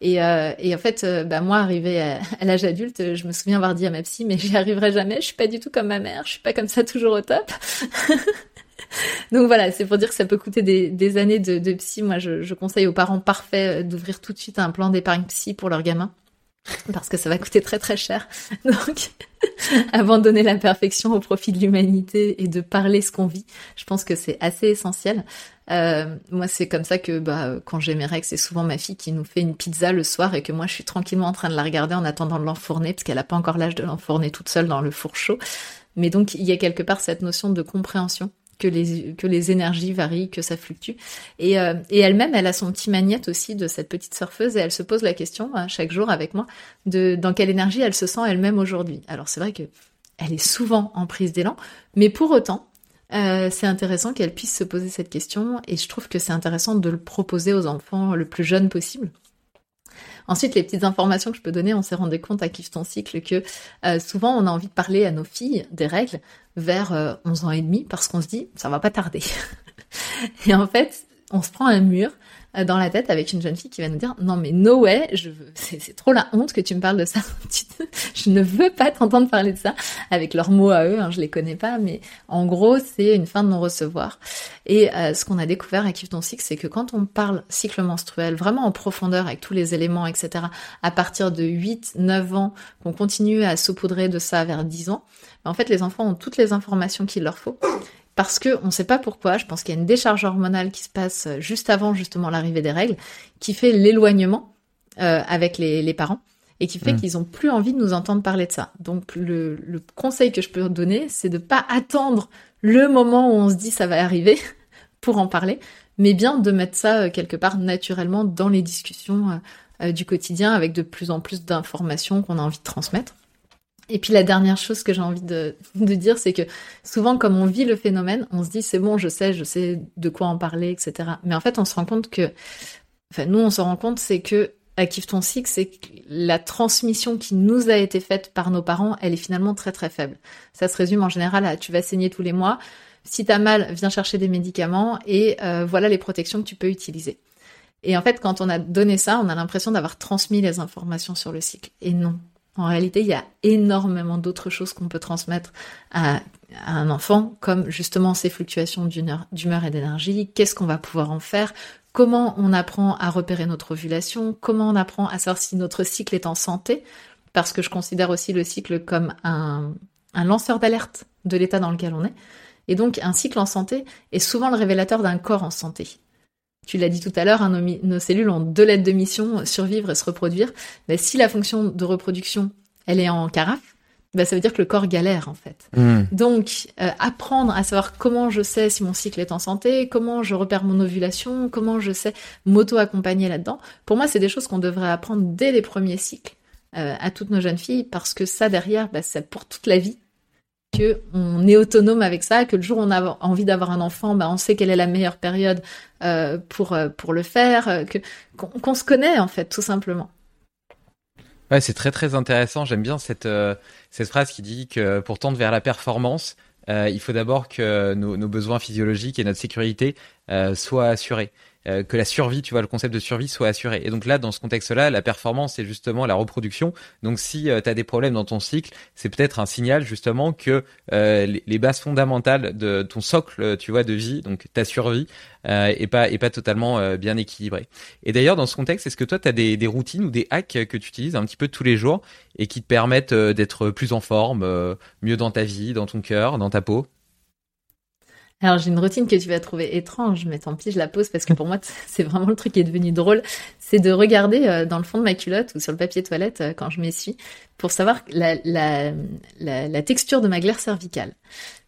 S5: Et, euh, et en fait, bah, moi, arrivée <laughs> à, l'âge adulte, je me souviens avoir dit à ma psy, mais j'y arriverai jamais, je suis pas du tout comme ma mère, je suis pas comme ça toujours au top. <laughs> Donc voilà, c'est pour dire que ça peut coûter des, années de, de, psy. Moi, je, je conseille aux parents parfaits d'ouvrir tout de suite un plan d'épargne psy pour leur gamin parce que ça va coûter très très cher. <laughs> Donc, <laughs> abandonner la perfection au profit de l'humanité et de parler ce qu'on vit, je pense que c'est assez essentiel. Euh, moi, c'est comme ça que bah, quand j'ai mes règles, c'est souvent ma fille qui nous fait une pizza le soir et que moi, je suis tranquillement en train de la regarder en attendant de l'enfourner, parce qu'elle n'a pas encore l'âge de l'enfourner toute seule dans le four chaud. Mais donc, il y a quelque part cette notion de compréhension que les, énergies varient, que ça fluctue. Et, euh, et elle-même, elle a son petit magnète aussi de cette petite surfeuse et elle se pose la question hein, chaque jour avec moi de dans quelle énergie elle se sent elle-même aujourd'hui. Alors c'est vrai que elle est souvent en prise d'élan, mais pour autant, euh, c'est intéressant qu'elle puisse se poser cette question et je trouve que c'est intéressant de le proposer aux enfants le plus jeune possible. Ensuite, les petites informations que je peux donner, on s'est rendu compte à Kiffe ton cycle que euh, souvent on a envie de parler à nos filles des règles vers 11 euh, ans et demi parce qu'on se dit ça va pas tarder. <laughs> et en fait, on se prend un mur dans la tête avec une jeune fille qui va nous dire non mais no way, je veux, <laughs> c'est trop la honte que tu me parles de ça. <laughs> je ne veux pas t'entendre parler de ça avec leurs mots à eux. Hein, je les connais pas, mais en gros c'est une fin de non recevoir. Et euh, ce qu'on a découvert à Kif ton cycle, c'est que quand on parle cycle menstruel vraiment en profondeur avec tous les éléments, etc. À partir de 8, 9 ans, qu'on continue à saupoudrer de ça vers 10 ans, en fait les enfants ont toutes les informations qu'il leur faut parce que on ne sait pas pourquoi, je pense qu'il y a une décharge hormonale qui se passe euh, juste avant justement l'arrivée des règles, qui fait l'éloignement euh, avec les, les, parents. et qui fait mm. qu'ils ont plus envie de nous entendre parler de ça. Donc le, le conseil que je peux donner, c'est de pas attendre le moment où on se dit ça va arriver <laughs> pour en parler, mais bien de mettre ça euh, quelque part naturellement dans les discussions du quotidien avec de plus en plus d'informations qu'on a envie de transmettre. Et puis la dernière chose que j'ai envie de, dire, c'est que souvent, comme on vit le phénomène, on se dit c'est bon, je sais, je sais de quoi en parler, etc. Mais en fait, on se rend compte que, enfin, nous, on se rend compte, c'est que Active ton cycle, c'est que la transmission qui nous a été faite par nos parents, elle est finalement très très faible. Ça se résume en général à tu vas saigner tous les mois. Si t'as mal, viens chercher des médicaments et euh, voilà les protections que tu peux utiliser. Et en fait, quand on a donné ça, on a l'impression d'avoir transmis les informations sur le cycle. Et non. En réalité, il y a énormément d'autres choses qu'on peut transmettre à, un enfant, comme justement ces fluctuations d'humeur et d'énergie, qu'est-ce qu'on va pouvoir en faire, comment on apprend à repérer notre ovulation, comment on apprend à savoir si notre cycle est en santé, parce que je considère aussi le cycle comme un, lanceur d'alerte de l'état dans lequel on est. Et donc, un cycle en santé est souvent le révélateur d'un corps en santé. Tu l'as dit tout à l'heure, hein, nos, cellules ont deux lettres de mission, survivre et se reproduire. Mais si la fonction de reproduction, elle est en carafe, bah, ça veut dire que le corps galère en fait. Hmm. Donc, euh, apprendre à savoir comment je sais si mon cycle est en santé, comment je repère mon ovulation, comment je sais m'auto-accompagner là-dedans, pour moi, c'est des choses qu'on devrait apprendre dès les premiers cycles euh, à toutes nos jeunes filles, parce que ça, derrière, bah, c'est pour toute la vie que on est autonome avec ça, que le jour où on a envie d'avoir un enfant, bah, on sait quelle est la meilleure période euh, pour, euh, pour le faire, euh, qu'on, se connaît en fait, tout simplement.
S4: Ouais, c'est très très intéressant. J'aime bien cette, phrase qui dit que pour tendre vers la performance, il faut d'abord que nos, besoins physiologiques et notre sécurité soient assurés. Euh, que la survie, tu vois, le concept de survie soit assuré. Et donc là, dans ce contexte-là, la performance, c'est justement la reproduction. Donc si euh, tu as des problèmes dans ton cycle, c'est peut-être un signal justement que euh, les, bases fondamentales de ton socle, tu vois, de vie, donc ta survie, est pas est pas totalement bien équilibrée. Et d'ailleurs, dans ce contexte, est-ce que toi, tu as des, des routines ou des hacks que tu utilises un petit peu tous les jours et qui te permettent d'être plus en forme, mieux dans ta vie, dans ton cœur, dans ta peau?
S5: Alors j'ai une routine que tu vas trouver étrange, mais tant pis, je la pose parce que pour moi <laughs> c'est vraiment le truc qui est devenu drôle, c'est de regarder euh, dans le fond de ma culotte ou sur le papier toilette euh, quand je m'essuie pour savoir la, la, la, la texture de ma glaire cervicale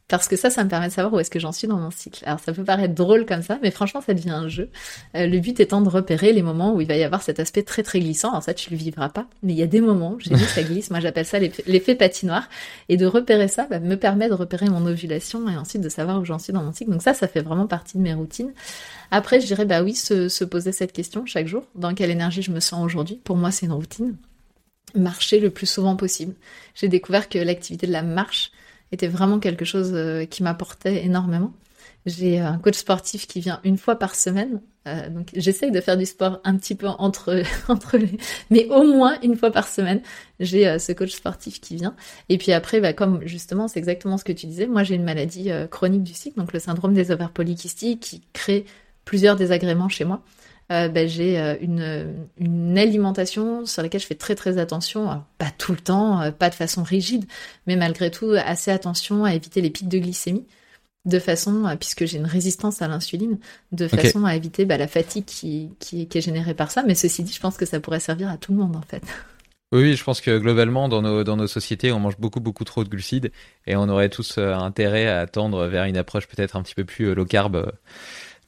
S5: parce que ça, ça me permet de savoir où est-ce que j'en suis dans mon cycle. Alors ça peut paraître drôle comme ça, mais franchement, ça devient un jeu. Euh, le but étant de repérer les moments où il va y avoir cet aspect très très glissant. Alors ça, tu le vivras pas, mais il y a des moments, j'ai vu ça glisse. Moi, j'appelle ça l'effet patinoire. Et de repérer ça bah, me permet de repérer mon ovulation et ensuite de savoir où j'en suis dans mon cycle. Donc ça, ça fait vraiment partie de mes routines. Après, je dirais bah oui, se, se poser cette question chaque jour. Dans quelle énergie je me sens aujourd'hui? Pour moi, c'est une routine. Marcher le plus souvent possible. J'ai découvert que l'activité de la marche était vraiment quelque chose euh, qui m'apportait énormément. J'ai un coach sportif qui vient une fois par semaine, euh, donc j'essaye de faire du sport un petit peu entre <laughs> entre les, mais au moins une fois par semaine, j'ai euh, ce coach sportif qui vient. Et puis après, bah, comme justement, c'est exactement ce que tu disais, moi j'ai une maladie chronique du cycle, donc le syndrome des ovaires polykystiques, qui crée plusieurs désagréments chez moi. Euh, ben, j'ai euh, une, une, alimentation sur laquelle je fais très très attention, pas tout le temps, euh, pas de façon rigide, mais malgré tout assez attention à éviter les pics de glycémie, de façon, puisque j'ai une résistance à l'insuline, de façon à éviter bah, la fatigue qui, qui, qui, est générée par ça. Mais ceci dit, je pense que ça pourrait servir à tout le monde en fait.
S4: Oui, je pense que globalement, dans nos, dans nos sociétés, on mange beaucoup, beaucoup trop de glucides et on aurait tous intérêt à tendre vers une approche peut-être un petit peu plus low carb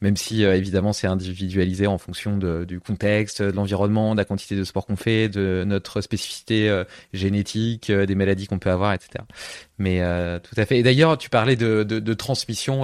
S4: même si euh, évidemment c'est individualisé en fonction de, du contexte, de l'environnement, de la quantité de sport qu'on fait, de notre spécificité euh, génétique, euh, des maladies qu'on peut avoir, etc. Mais tout à fait. Et d'ailleurs, tu parlais de, de, transmission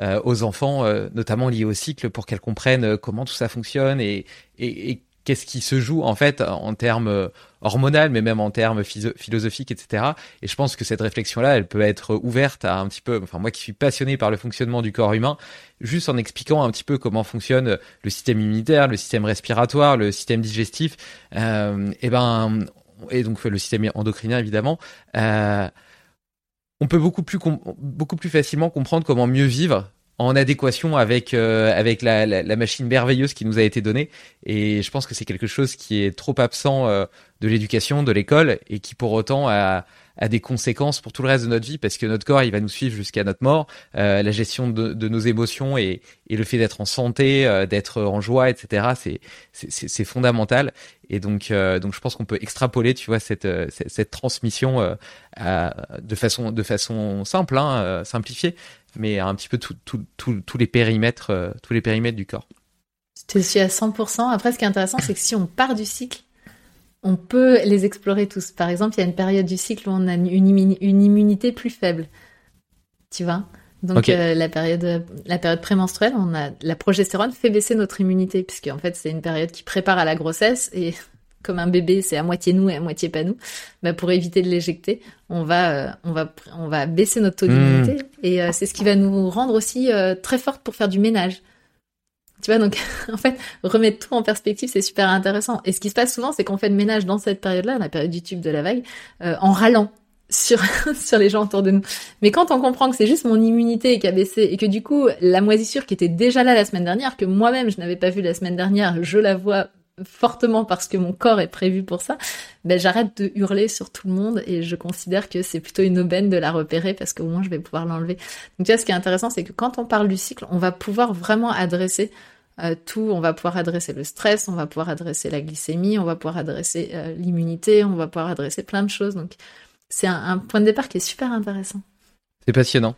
S4: aux enfants, notamment liés au cycle, pour qu'elles comprennent comment tout ça fonctionne et, et, et qu'est-ce qui se joue en fait en termes euh, hormonal, mais même en termes philosophiques, etc. Et je pense que cette réflexion-là, elle peut être ouverte à un petit peu, enfin moi qui suis passionné par le fonctionnement du corps humain, juste en expliquant un petit peu comment fonctionne le système immunitaire, le système respiratoire, le système digestif, euh, et ben et donc le système endocrinien évidemment. Euh, on peut beaucoup plus beaucoup plus facilement comprendre comment mieux vivre en adéquation avec euh, avec la, la, la, machine merveilleuse qui nous a été donnée et je pense que c'est quelque chose qui est trop absent euh, de l'éducation de l'école et qui pour autant a, a des conséquences pour tout le reste de notre vie parce que notre corps, il va nous suivre jusqu'à notre mort. Euh, la gestion de, de, nos émotions et, et le fait d'être en santé, euh, d'être en joie, etc. C'est c'est fondamental. Et donc euh, donc je pense qu'on peut extrapoler, tu vois, cette cette, cette transmission de façon de façon simple, hein, simplifiée, mais un petit peu tous les périmètres tous les périmètres du corps.
S5: Je suis à 100%. Après, ce qui est intéressant, c'est que si on part du cycle, on peut les explorer tous. Par exemple, il y a une période du cycle où on a une, immunité plus faible. Tu vois? Donc euh, la période la période prémenstruelle, on a la progestérone fait baisser notre immunité puisque en fait, c'est une période qui prépare à la grossesse et comme un bébé, c'est à moitié nous et à moitié pas nous. Bah, pour éviter de l'éjecter, on va euh, on va on va baisser notre taux d'immunité hmm. et euh, c'est ce qui va nous rendre aussi très forte pour faire du ménage. Tu vois, donc <laughs> en fait, remettre tout en perspective, c'est super intéressant. Et ce qui se passe souvent, c'est qu'on fait le ménage dans cette période-là, la période du tube de la vague, euh, en râlant sur <laughs> sur les gens autour de nous. Mais quand on comprend que c'est juste mon immunité qui a baissé et que du coup la moisissure qui était déjà là la semaine dernière, que moi-même je n'avais pas vu la semaine dernière, je la vois fortement parce que mon corps est prévu pour ça, ben j'arrête de hurler sur tout le monde et je considère que c'est plutôt une aubaine de la repérer parce qu'au moins je vais pouvoir l'enlever. Donc tu vois, ce qui est intéressant, c'est que quand on parle du cycle, on va pouvoir vraiment adresser euh, tout, on va pouvoir adresser le stress, on va pouvoir adresser la glycémie, on va pouvoir adresser euh, l'immunité, on va pouvoir adresser plein de choses. Donc c'est un, point de départ qui est super intéressant.
S4: C'est passionnant.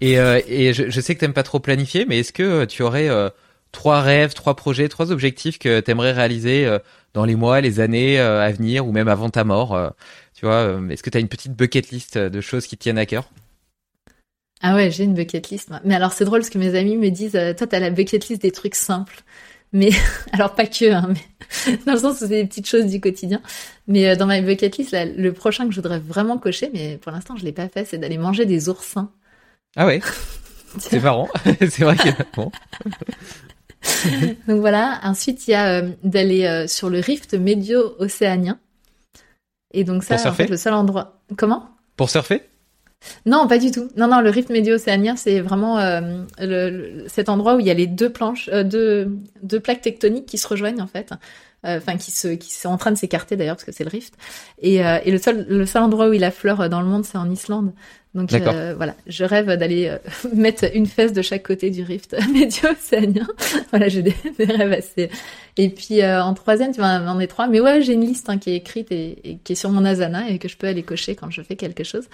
S4: Et, euh, je, sais que tu n'aimes pas trop planifier, mais est-ce que tu aurais trois rêves, trois projets, trois objectifs que tu aimerais réaliser dans les mois, les années à venir ou même avant ta mort Tu vois, est-ce que tu as une petite bucket list de choses qui te tiennent à cœur?
S5: Ah ouais, j'ai une bucket list. Mais alors c'est drôle parce que mes amis me disent, euh, toi t'as la bucket list des trucs simples. Mais <laughs> alors pas que, hein, mais <laughs> dans le sens où c'est des petites choses du quotidien. Mais euh, dans ma bucket list, le prochain que je voudrais vraiment cocher, mais pour l'instant je l'ai pas fait, c'est d'aller manger des oursins.
S4: Ah ouais? <laughs> c'est marrant. c'est vrai que bon. <laughs>
S5: Donc voilà. Ensuite il y a euh, d'aller sur le rift médio-océanien. Et donc ça, fait, le seul endroit. Comment?
S4: Pour surfer?
S5: Non, pas du tout. Non, non, le rift médio-océanien, c'est vraiment euh, le, cet endroit où il y a les deux planches, euh, deux, deux plaques tectoniques qui se rejoignent en fait, euh, enfin qui se, qui sont en train de s'écarter d'ailleurs parce que c'est le rift. Et, et le seul, le seul endroit où il affleure dans le monde, c'est en Islande. Donc euh, voilà, je rêve d'aller euh, <laughs> mettre une fesse de chaque côté du rift <laughs> médio-océanien. <laughs> voilà, j'ai des, rêves assez. Et puis euh, en troisième, tu vas en est trois. Mais ouais, j'ai une liste hein, qui est écrite et, qui est sur mon asana et que je peux aller cocher quand je fais quelque chose.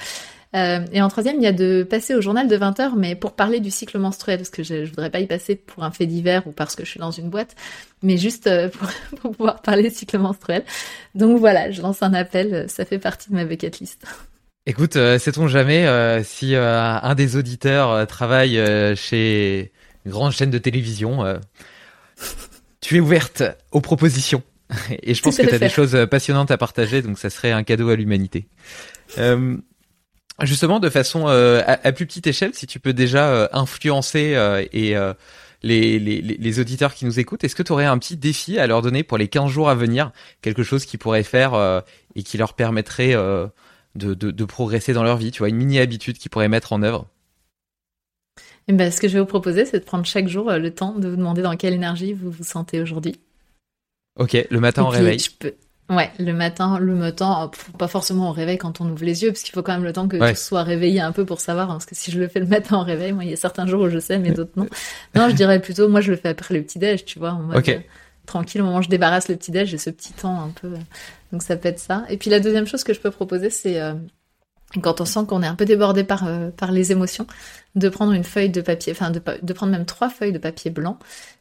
S5: et en troisième, il y a de passer au journal de 20 heures, mais pour parler du cycle menstruel, parce que je, je voudrais pas y passer pour un fait divers ou parce que je suis dans une boîte, mais juste pour, pour pouvoir parler du cycle menstruel. Donc voilà, je lance un appel, ça fait partie de ma bucket list.
S4: Écoute, euh, sait-on jamais euh, si euh, un des auditeurs travaille chez une grande chaîne de télévision, tu es ouverte aux propositions. <laughs> Et je pense que tu as des choses passionnantes à partager, donc ça serait un cadeau à l'humanité. justement, de façon à, plus petite échelle, si tu peux déjà influencer et les, les, les, auditeurs qui nous écoutent, est-ce que tu aurais un petit défi à leur donner pour les 15 jours à venir? Quelque chose qu'ils pourraient faire et qui leur permettrait de, de, progresser dans leur vie, tu vois, une mini-habitude qu'ils pourraient mettre en œuvre
S5: et eh ben, ce que je vais vous proposer, c'est de prendre chaque jour euh, le temps de vous demander dans quelle énergie vous vous sentez aujourd'hui.
S4: Ok, le matin au réveil. Je peux...
S5: Ouais, le matin, le matin, pas forcément au réveil quand on ouvre les yeux, parce qu'il faut quand même le temps que ouais. tu sois réveillé un peu pour savoir, hein, parce que si je le fais le matin au réveil, moi, il y a certains jours où je sais, mais d'autres non. <laughs> non, je dirais plutôt, moi, je le fais après le petit-déj, tu vois, en mode, euh, tranquille, au moment où je débarrasse le petit-déj, j'ai ce petit temps un peu euh, donc ça peut être ça. Et puis la deuxième chose que je peux proposer, c'est euh, quand on sent qu'on est un peu débordé par, euh, par les émotions, de prendre une feuille de papier, enfin de, prendre même trois feuilles de papier blanc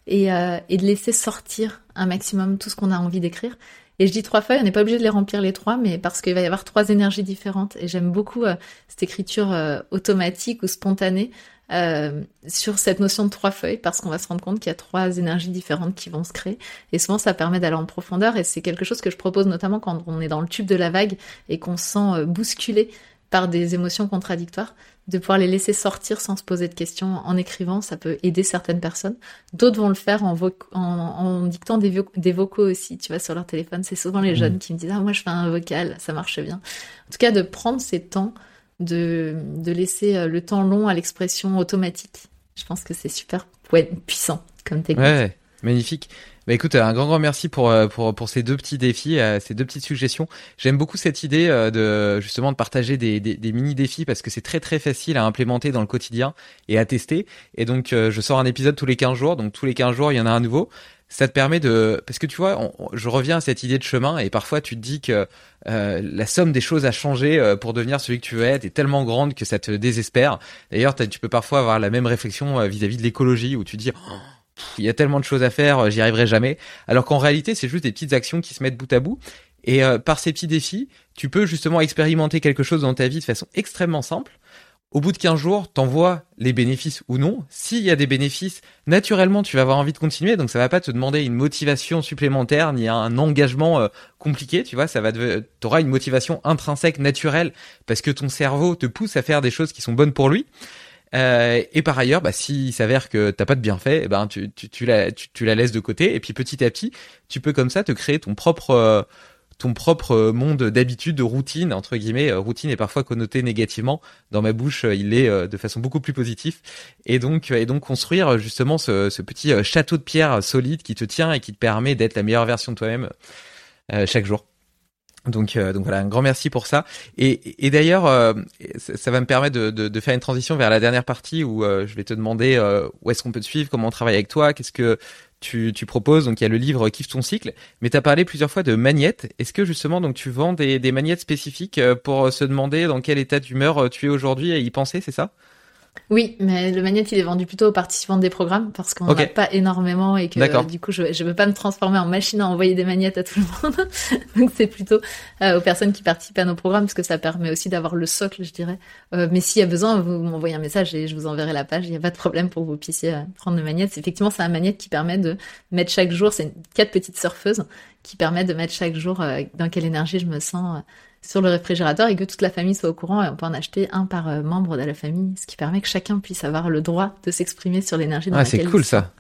S5: et de laisser sortir un maximum tout ce qu'on a envie d'écrire. Et je dis trois feuilles, on n'est pas obligé de les remplir les trois, mais parce qu'il va y avoir trois énergies différentes. Et j'aime beaucoup cette écriture automatique ou spontanée euh, sur cette notion de trois feuilles parce qu'on va se rendre compte qu'il y a trois énergies différentes qui vont se créer. Et souvent, ça permet d'aller en profondeur et c'est quelque chose que je propose notamment quand on est dans le tube de la vague et qu'on se sent euh, bousculé par des émotions contradictoires, de pouvoir les laisser sortir sans se poser de questions en écrivant, ça peut aider certaines personnes. D'autres vont le faire en, en, dictant des, des, vocaux aussi, tu vois, sur leur téléphone. C'est souvent les mmh. jeunes qui me disent, ah, moi, je fais un vocal, ça marche bien. En tout cas, de prendre ces temps de, de laisser euh, le temps long à l'expression automatique. Je pense que c'est super puissant comme technique.
S4: Ouais, magnifique. Bah écoute, un grand grand merci pour euh, pour pour ces deux petits défis, euh, ces deux petites suggestions. J'aime beaucoup cette idée euh, de justement de partager des, des, des mini défis parce que c'est très très facile à implémenter dans le quotidien et à tester. Et donc je sors un épisode tous les 15 jours, donc tous les 15 jours il y en a un nouveau. Ça te permet de parce que tu vois, je reviens à cette idée de chemin et parfois tu te dis que la somme des choses à changer pour devenir celui que tu veux être est tellement grande que ça te désespère. D'ailleurs, tu peux parfois avoir la même réflexion vis-à-vis de l'écologie où tu dis oh, il y a tellement de choses à faire, euh, j'y arriverai jamais. Alors qu'en réalité, c'est juste des petites actions qui se mettent bout à bout. Et euh, par ces petits défis, tu peux justement expérimenter quelque chose dans ta vie de façon extrêmement simple. Au bout de 15 jours, t'envoies les bénéfices ou non. S'il y a des bénéfices, naturellement, tu vas avoir envie de continuer. Donc, ça va pas te demander une motivation supplémentaire ni un engagement euh, compliqué. Tu vois, ça va, t'auras une motivation intrinsèque, naturelle, parce que ton cerveau te pousse à faire des choses qui sont bonnes pour lui. Euh, et par ailleurs, bah, s'il s'avère que t'as pas de bienfait, eh ben tu, la laisses de côté. Et puis petit à petit, tu peux comme ça te créer ton propre euh, ton propre monde d'habitude, de routine entre guillemets. Euh, routine est parfois connoté négativement. Dans ma bouche, il est de façon beaucoup plus positive. Et donc et donc construire justement ce, petit château de pierre solide qui te tient et qui te permet d'être la meilleure version de toi-même chaque jour. Donc, euh, donc voilà, un grand merci pour ça. Et, et d'ailleurs, euh, ça, va me permettre de, faire une transition vers la dernière partie où euh, je vais te demander où est-ce qu'on peut te suivre, comment on travaille avec toi, qu'est-ce que tu, proposes. Donc il y a le livre Kiffe ton cycle, mais tu as parlé plusieurs fois de magnettes. Est-ce que justement donc tu vends des, des magnettes spécifiques pour se demander dans quel état d'humeur tu es aujourd'hui et y penser, c'est ça?
S5: Oui, mais le magnet, il est vendu plutôt aux participants des programmes parce qu'on n'en a pas énormément et que du coup, je ne veux pas me transformer en machine à envoyer des magnettes à tout le monde. <laughs> Donc, c'est plutôt euh, aux personnes qui participent à nos programmes parce que ça permet aussi d'avoir le socle, je dirais. Euh, mais s'il y a besoin, vous m'envoyez un message et je vous enverrai la page. Il n'y a pas de problème pour que vous puissiez euh, prendre le magnet. Effectivement, c'est un magnet qui permet de mettre chaque jour, c'est quatre petites surfeuses qui permettent de mettre chaque jour dans quelle énergie je me sens sur le réfrigérateur et que toute la famille soit au courant et on peut en acheter un par euh, membre de la famille, ce qui permet que chacun puisse avoir le droit de s'exprimer sur l'énergie.
S4: Ah, c'est cool ça.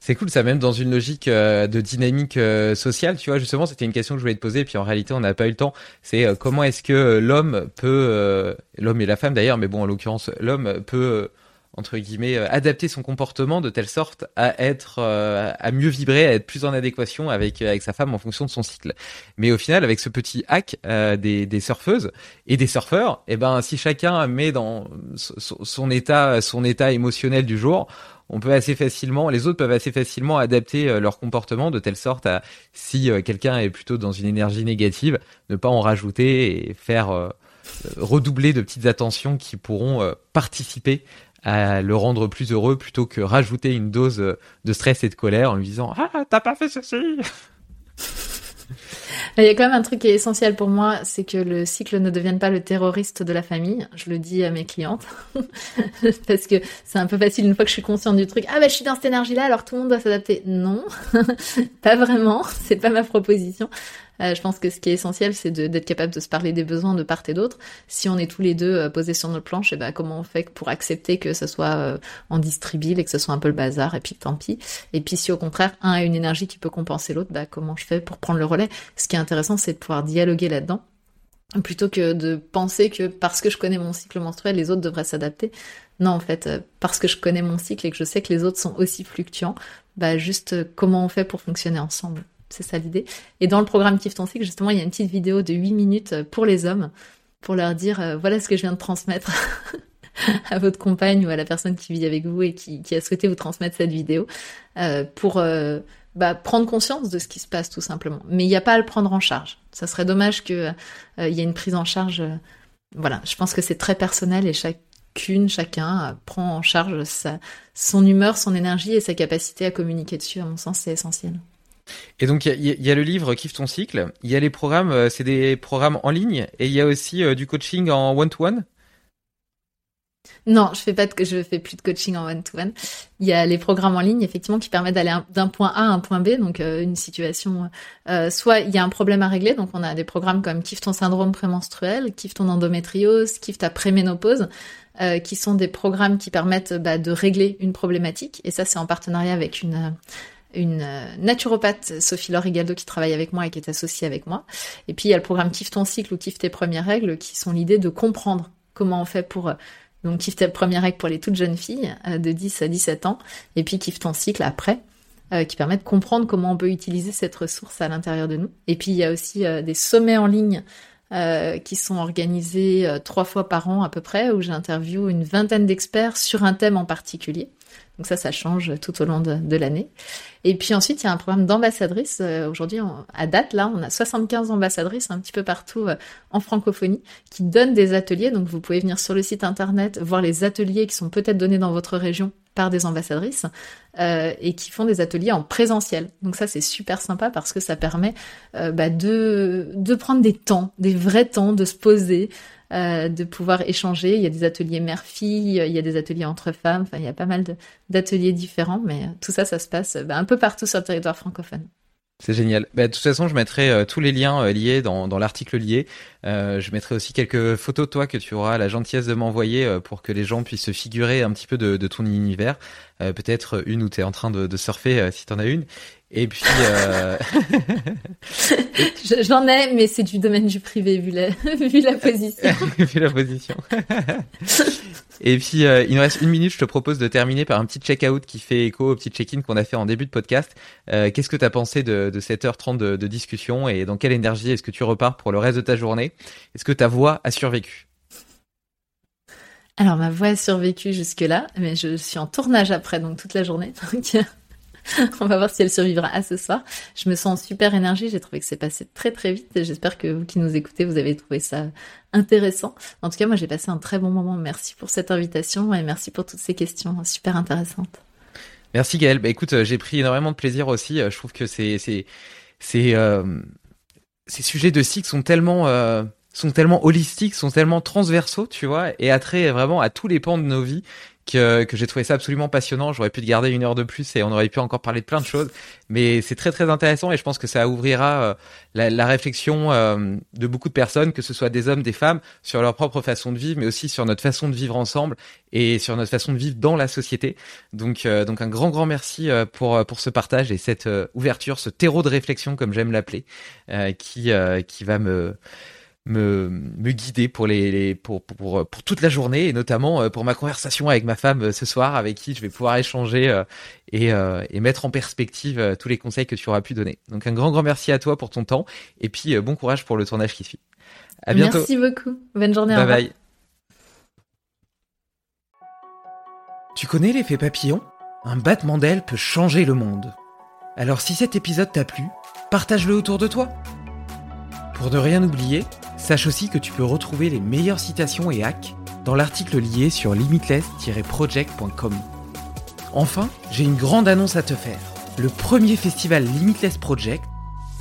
S4: C'est cool ça, même dans une logique euh, de dynamique euh, sociale, tu vois. Justement, c'était une question que je voulais te poser, puis en réalité, on n'a pas eu le temps. C'est comment est-ce que l'homme peut, l'homme et la femme d'ailleurs, mais bon, en l'occurrence, l'homme peut entre guillemets, euh, adapter son comportement de telle sorte à être, euh, à mieux vibrer, à être plus en adéquation avec avec sa femme en fonction de son cycle. Mais au final, avec ce petit hack euh, des, des surfeuses et des surfeurs, eh ben si chacun met dans son, état son état émotionnel du jour, on peut assez facilement, les autres peuvent assez facilement adapter leur comportement de telle sorte à si quelqu'un est plutôt dans une énergie négative, ne pas en rajouter et faire redoubler de petites attentions qui pourront participer à le rendre plus heureux plutôt que rajouter une dose de stress et de colère en lui disant ah t'as pas fait ceci.
S5: Il y a quand même un truc qui est essentiel pour moi, c'est que le cycle ne devienne pas le terroriste de la famille. Je le dis à mes clientes. <laughs> Parce que c'est un peu facile une fois que je suis consciente du truc. Ah ben je suis dans cette énergie-là, alors tout le monde doit s'adapter. Non, <laughs> pas vraiment. C'est pas ma proposition. Euh, je pense que ce qui est essentiel, c'est d'être capable de se parler des besoins de part et d'autre. Si on est tous les deux euh, posés sur notre planche, et eh ben, comment on fait pour accepter que ce soit euh, en distribile et que ce soit un peu le bazar, et puis tant pis. Et puis si au contraire, un a une énergie qui peut compenser l'autre, bah, comment je fais pour prendre le relais? Ce qui est intéressant, c'est de pouvoir dialoguer là-dedans plutôt que de penser que parce que je connais mon cycle menstruel, les autres devraient s'adapter. Non, en fait, parce que je connais mon cycle et que je sais que les autres sont aussi fluctuants, bah juste comment on fait pour fonctionner ensemble. C'est ça l'idée. Et dans le programme Kiff ton cycle, justement, il y a une petite vidéo de 8 minutes euh, pour les hommes, pour leur dire, euh, voilà ce que je viens de transmettre <laughs> à votre compagne ou à la personne qui vit avec vous et qui, a souhaité vous transmettre cette vidéo, euh, pour bah, prendre conscience de ce qui se passe tout simplement. Mais il n'y a pas à le prendre en charge. Ça serait dommage qu'il y ait une prise en charge. voilà, je pense que c'est très personnel et chacune, chacun prend en charge sa, son humeur, son énergie et sa capacité à communiquer dessus. À mon sens, c'est essentiel.
S4: Et donc il y, a le livre Kiffe ton cycle, il y a les programmes, euh, c'est des programmes en ligne, et il y a aussi euh, du coaching en one-to-one.
S5: Non, je fais pas je fais plus de coaching en one-to-one. Il y a les programmes en ligne effectivement qui permettent d'aller d'un point A à un point B, donc euh, une situation. soit il y a un problème à régler, donc on a des programmes comme Kiffe ton syndrome prémenstruel, Kiffe ton endométriose, Kiffe ta préménopause. qui sont des programmes qui permettent bah, de régler une problématique. Et ça, c'est en partenariat avec une, une euh, naturopathe, Sophie Laure qui travaille avec moi et qui est associée avec moi. Et puis il y a le programme Kiffe ton cycle ou Kiffe tes premières règles qui sont l'idée de comprendre comment on fait pour... Euh, donc Kiffe tes premières règles pour les toutes jeunes filles euh, de 10 à 17 ans et puis Kiffe ton cycle après. qui permet de comprendre comment on peut utiliser cette ressource à l'intérieur de nous. Et puis il y a aussi des sommets en ligne qui sont organisés trois fois par an à peu près, où j'interviewe une vingtaine d'experts sur un thème en particulier. Donc ça, ça change tout au long de, l'année. Et puis ensuite, il y a un programme d'ambassadrices. Euh, aujourd'hui, à date, là, on a 75 ambassadrices un petit peu partout euh, en francophonie qui donnent des ateliers. Donc vous pouvez venir sur le site internet, voir les ateliers qui sont peut-être donnés dans votre région par des ambassadrices euh, et qui font des ateliers en présentiel. Donc ça c'est super sympa parce que ça permet bah, de de prendre des temps, des vrais temps, de se poser, euh, de pouvoir échanger. Il y a des ateliers mère-fille, il y a des ateliers entre femmes, enfin il y a pas mal d'ateliers différents, mais euh, tout ça, ça se passe bah, un peu partout sur le territoire francophone.
S4: C'est génial. Bah, de toute façon, je mettrai euh, tous les liens liés dans, l'article lié. je mettrai aussi quelques photos toi que tu auras la gentillesse de m'envoyer pour que les gens puissent se figurer un petit peu de, ton univers. Peut-être une où tu es en train de, de surfer si tu en as une. Et puis, euh... <laughs>
S5: j'en ai, mais c'est du domaine du privé vu la, <laughs> vu la position. <laughs>
S4: vu la position. Et puis, euh, il nous reste une minute. Je te propose de terminer par un petit check-out qui fait écho au petit check-in qu'on a fait en début de podcast. Euh, Qu'est-ce que tu as pensé de, de cette heure 30 de, de discussion et dans quelle énergie est-ce que tu repars pour le reste de ta journée? Est-ce que ta voix a survécu?
S5: Alors ma voix a survécu jusque-là, mais je suis en tournage après, donc toute la journée. Donc <laughs> On va voir si elle survivra à ce soir. Je me sens super énergie. J'ai trouvé que c'est passé très très vite. J'espère que vous qui nous écoutez, vous avez trouvé ça intéressant. En tout cas, moi, j'ai passé un très bon moment. Merci pour cette invitation et merci pour toutes ces questions super intéressantes.
S4: Merci Gaëlle. Bah, écoute, euh, j'ai pris énormément de plaisir aussi. Euh, je trouve que euh, ces sujets de cycle sont tellement sont tellement holistiques, sont tellement transversaux, tu vois, et attrait vraiment à tous les pans de nos vies que, que j'ai trouvé ça absolument passionnant. J'aurais pu te garder une heure de plus et on aurait pu encore parler de plein de choses. Mais c'est très très intéressant et je pense que ça ouvrira euh, la, réflexion euh, de beaucoup de personnes, que ce soit des hommes, des femmes, sur leur propre façon de vivre, mais aussi sur notre façon de vivre ensemble et sur notre façon de vivre dans la société. Donc euh, donc un grand grand merci pour pour ce partage et cette ouverture, ce terreau de réflexion comme j'aime l'appeler, qui qui va me me, me guider pour les, pour, pour, pour toute la journée et notamment euh, pour ma conversation avec ma femme euh, ce soir avec qui je vais pouvoir échanger euh, et, et mettre en perspective tous les conseils que tu auras pu donner. Donc un grand grand merci à toi pour ton temps et puis bon courage pour le tournage qui suit. À bientôt.
S5: Merci beaucoup. Bonne journée.
S4: Bye bye. Tu connais l'effet papillon? Un battement d'aile peut changer le monde. Alors si cet épisode t'a plu, partage-le autour de toi. Pour ne rien oublier, Sache aussi que tu peux retrouver les meilleures citations et hacks dans l'article lié sur limitless-project.com. Enfin, j'ai une grande annonce à te faire. Le premier festival Limitless Project,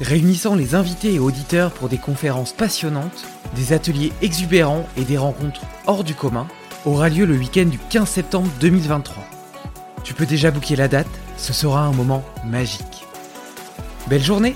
S4: réunissant les invités et auditeurs pour des conférences passionnantes, des ateliers exubérants et des rencontres hors du commun, aura lieu le week-end du 15 septembre 2023. Tu peux déjà booker la date, ce sera un moment magique. Belle journée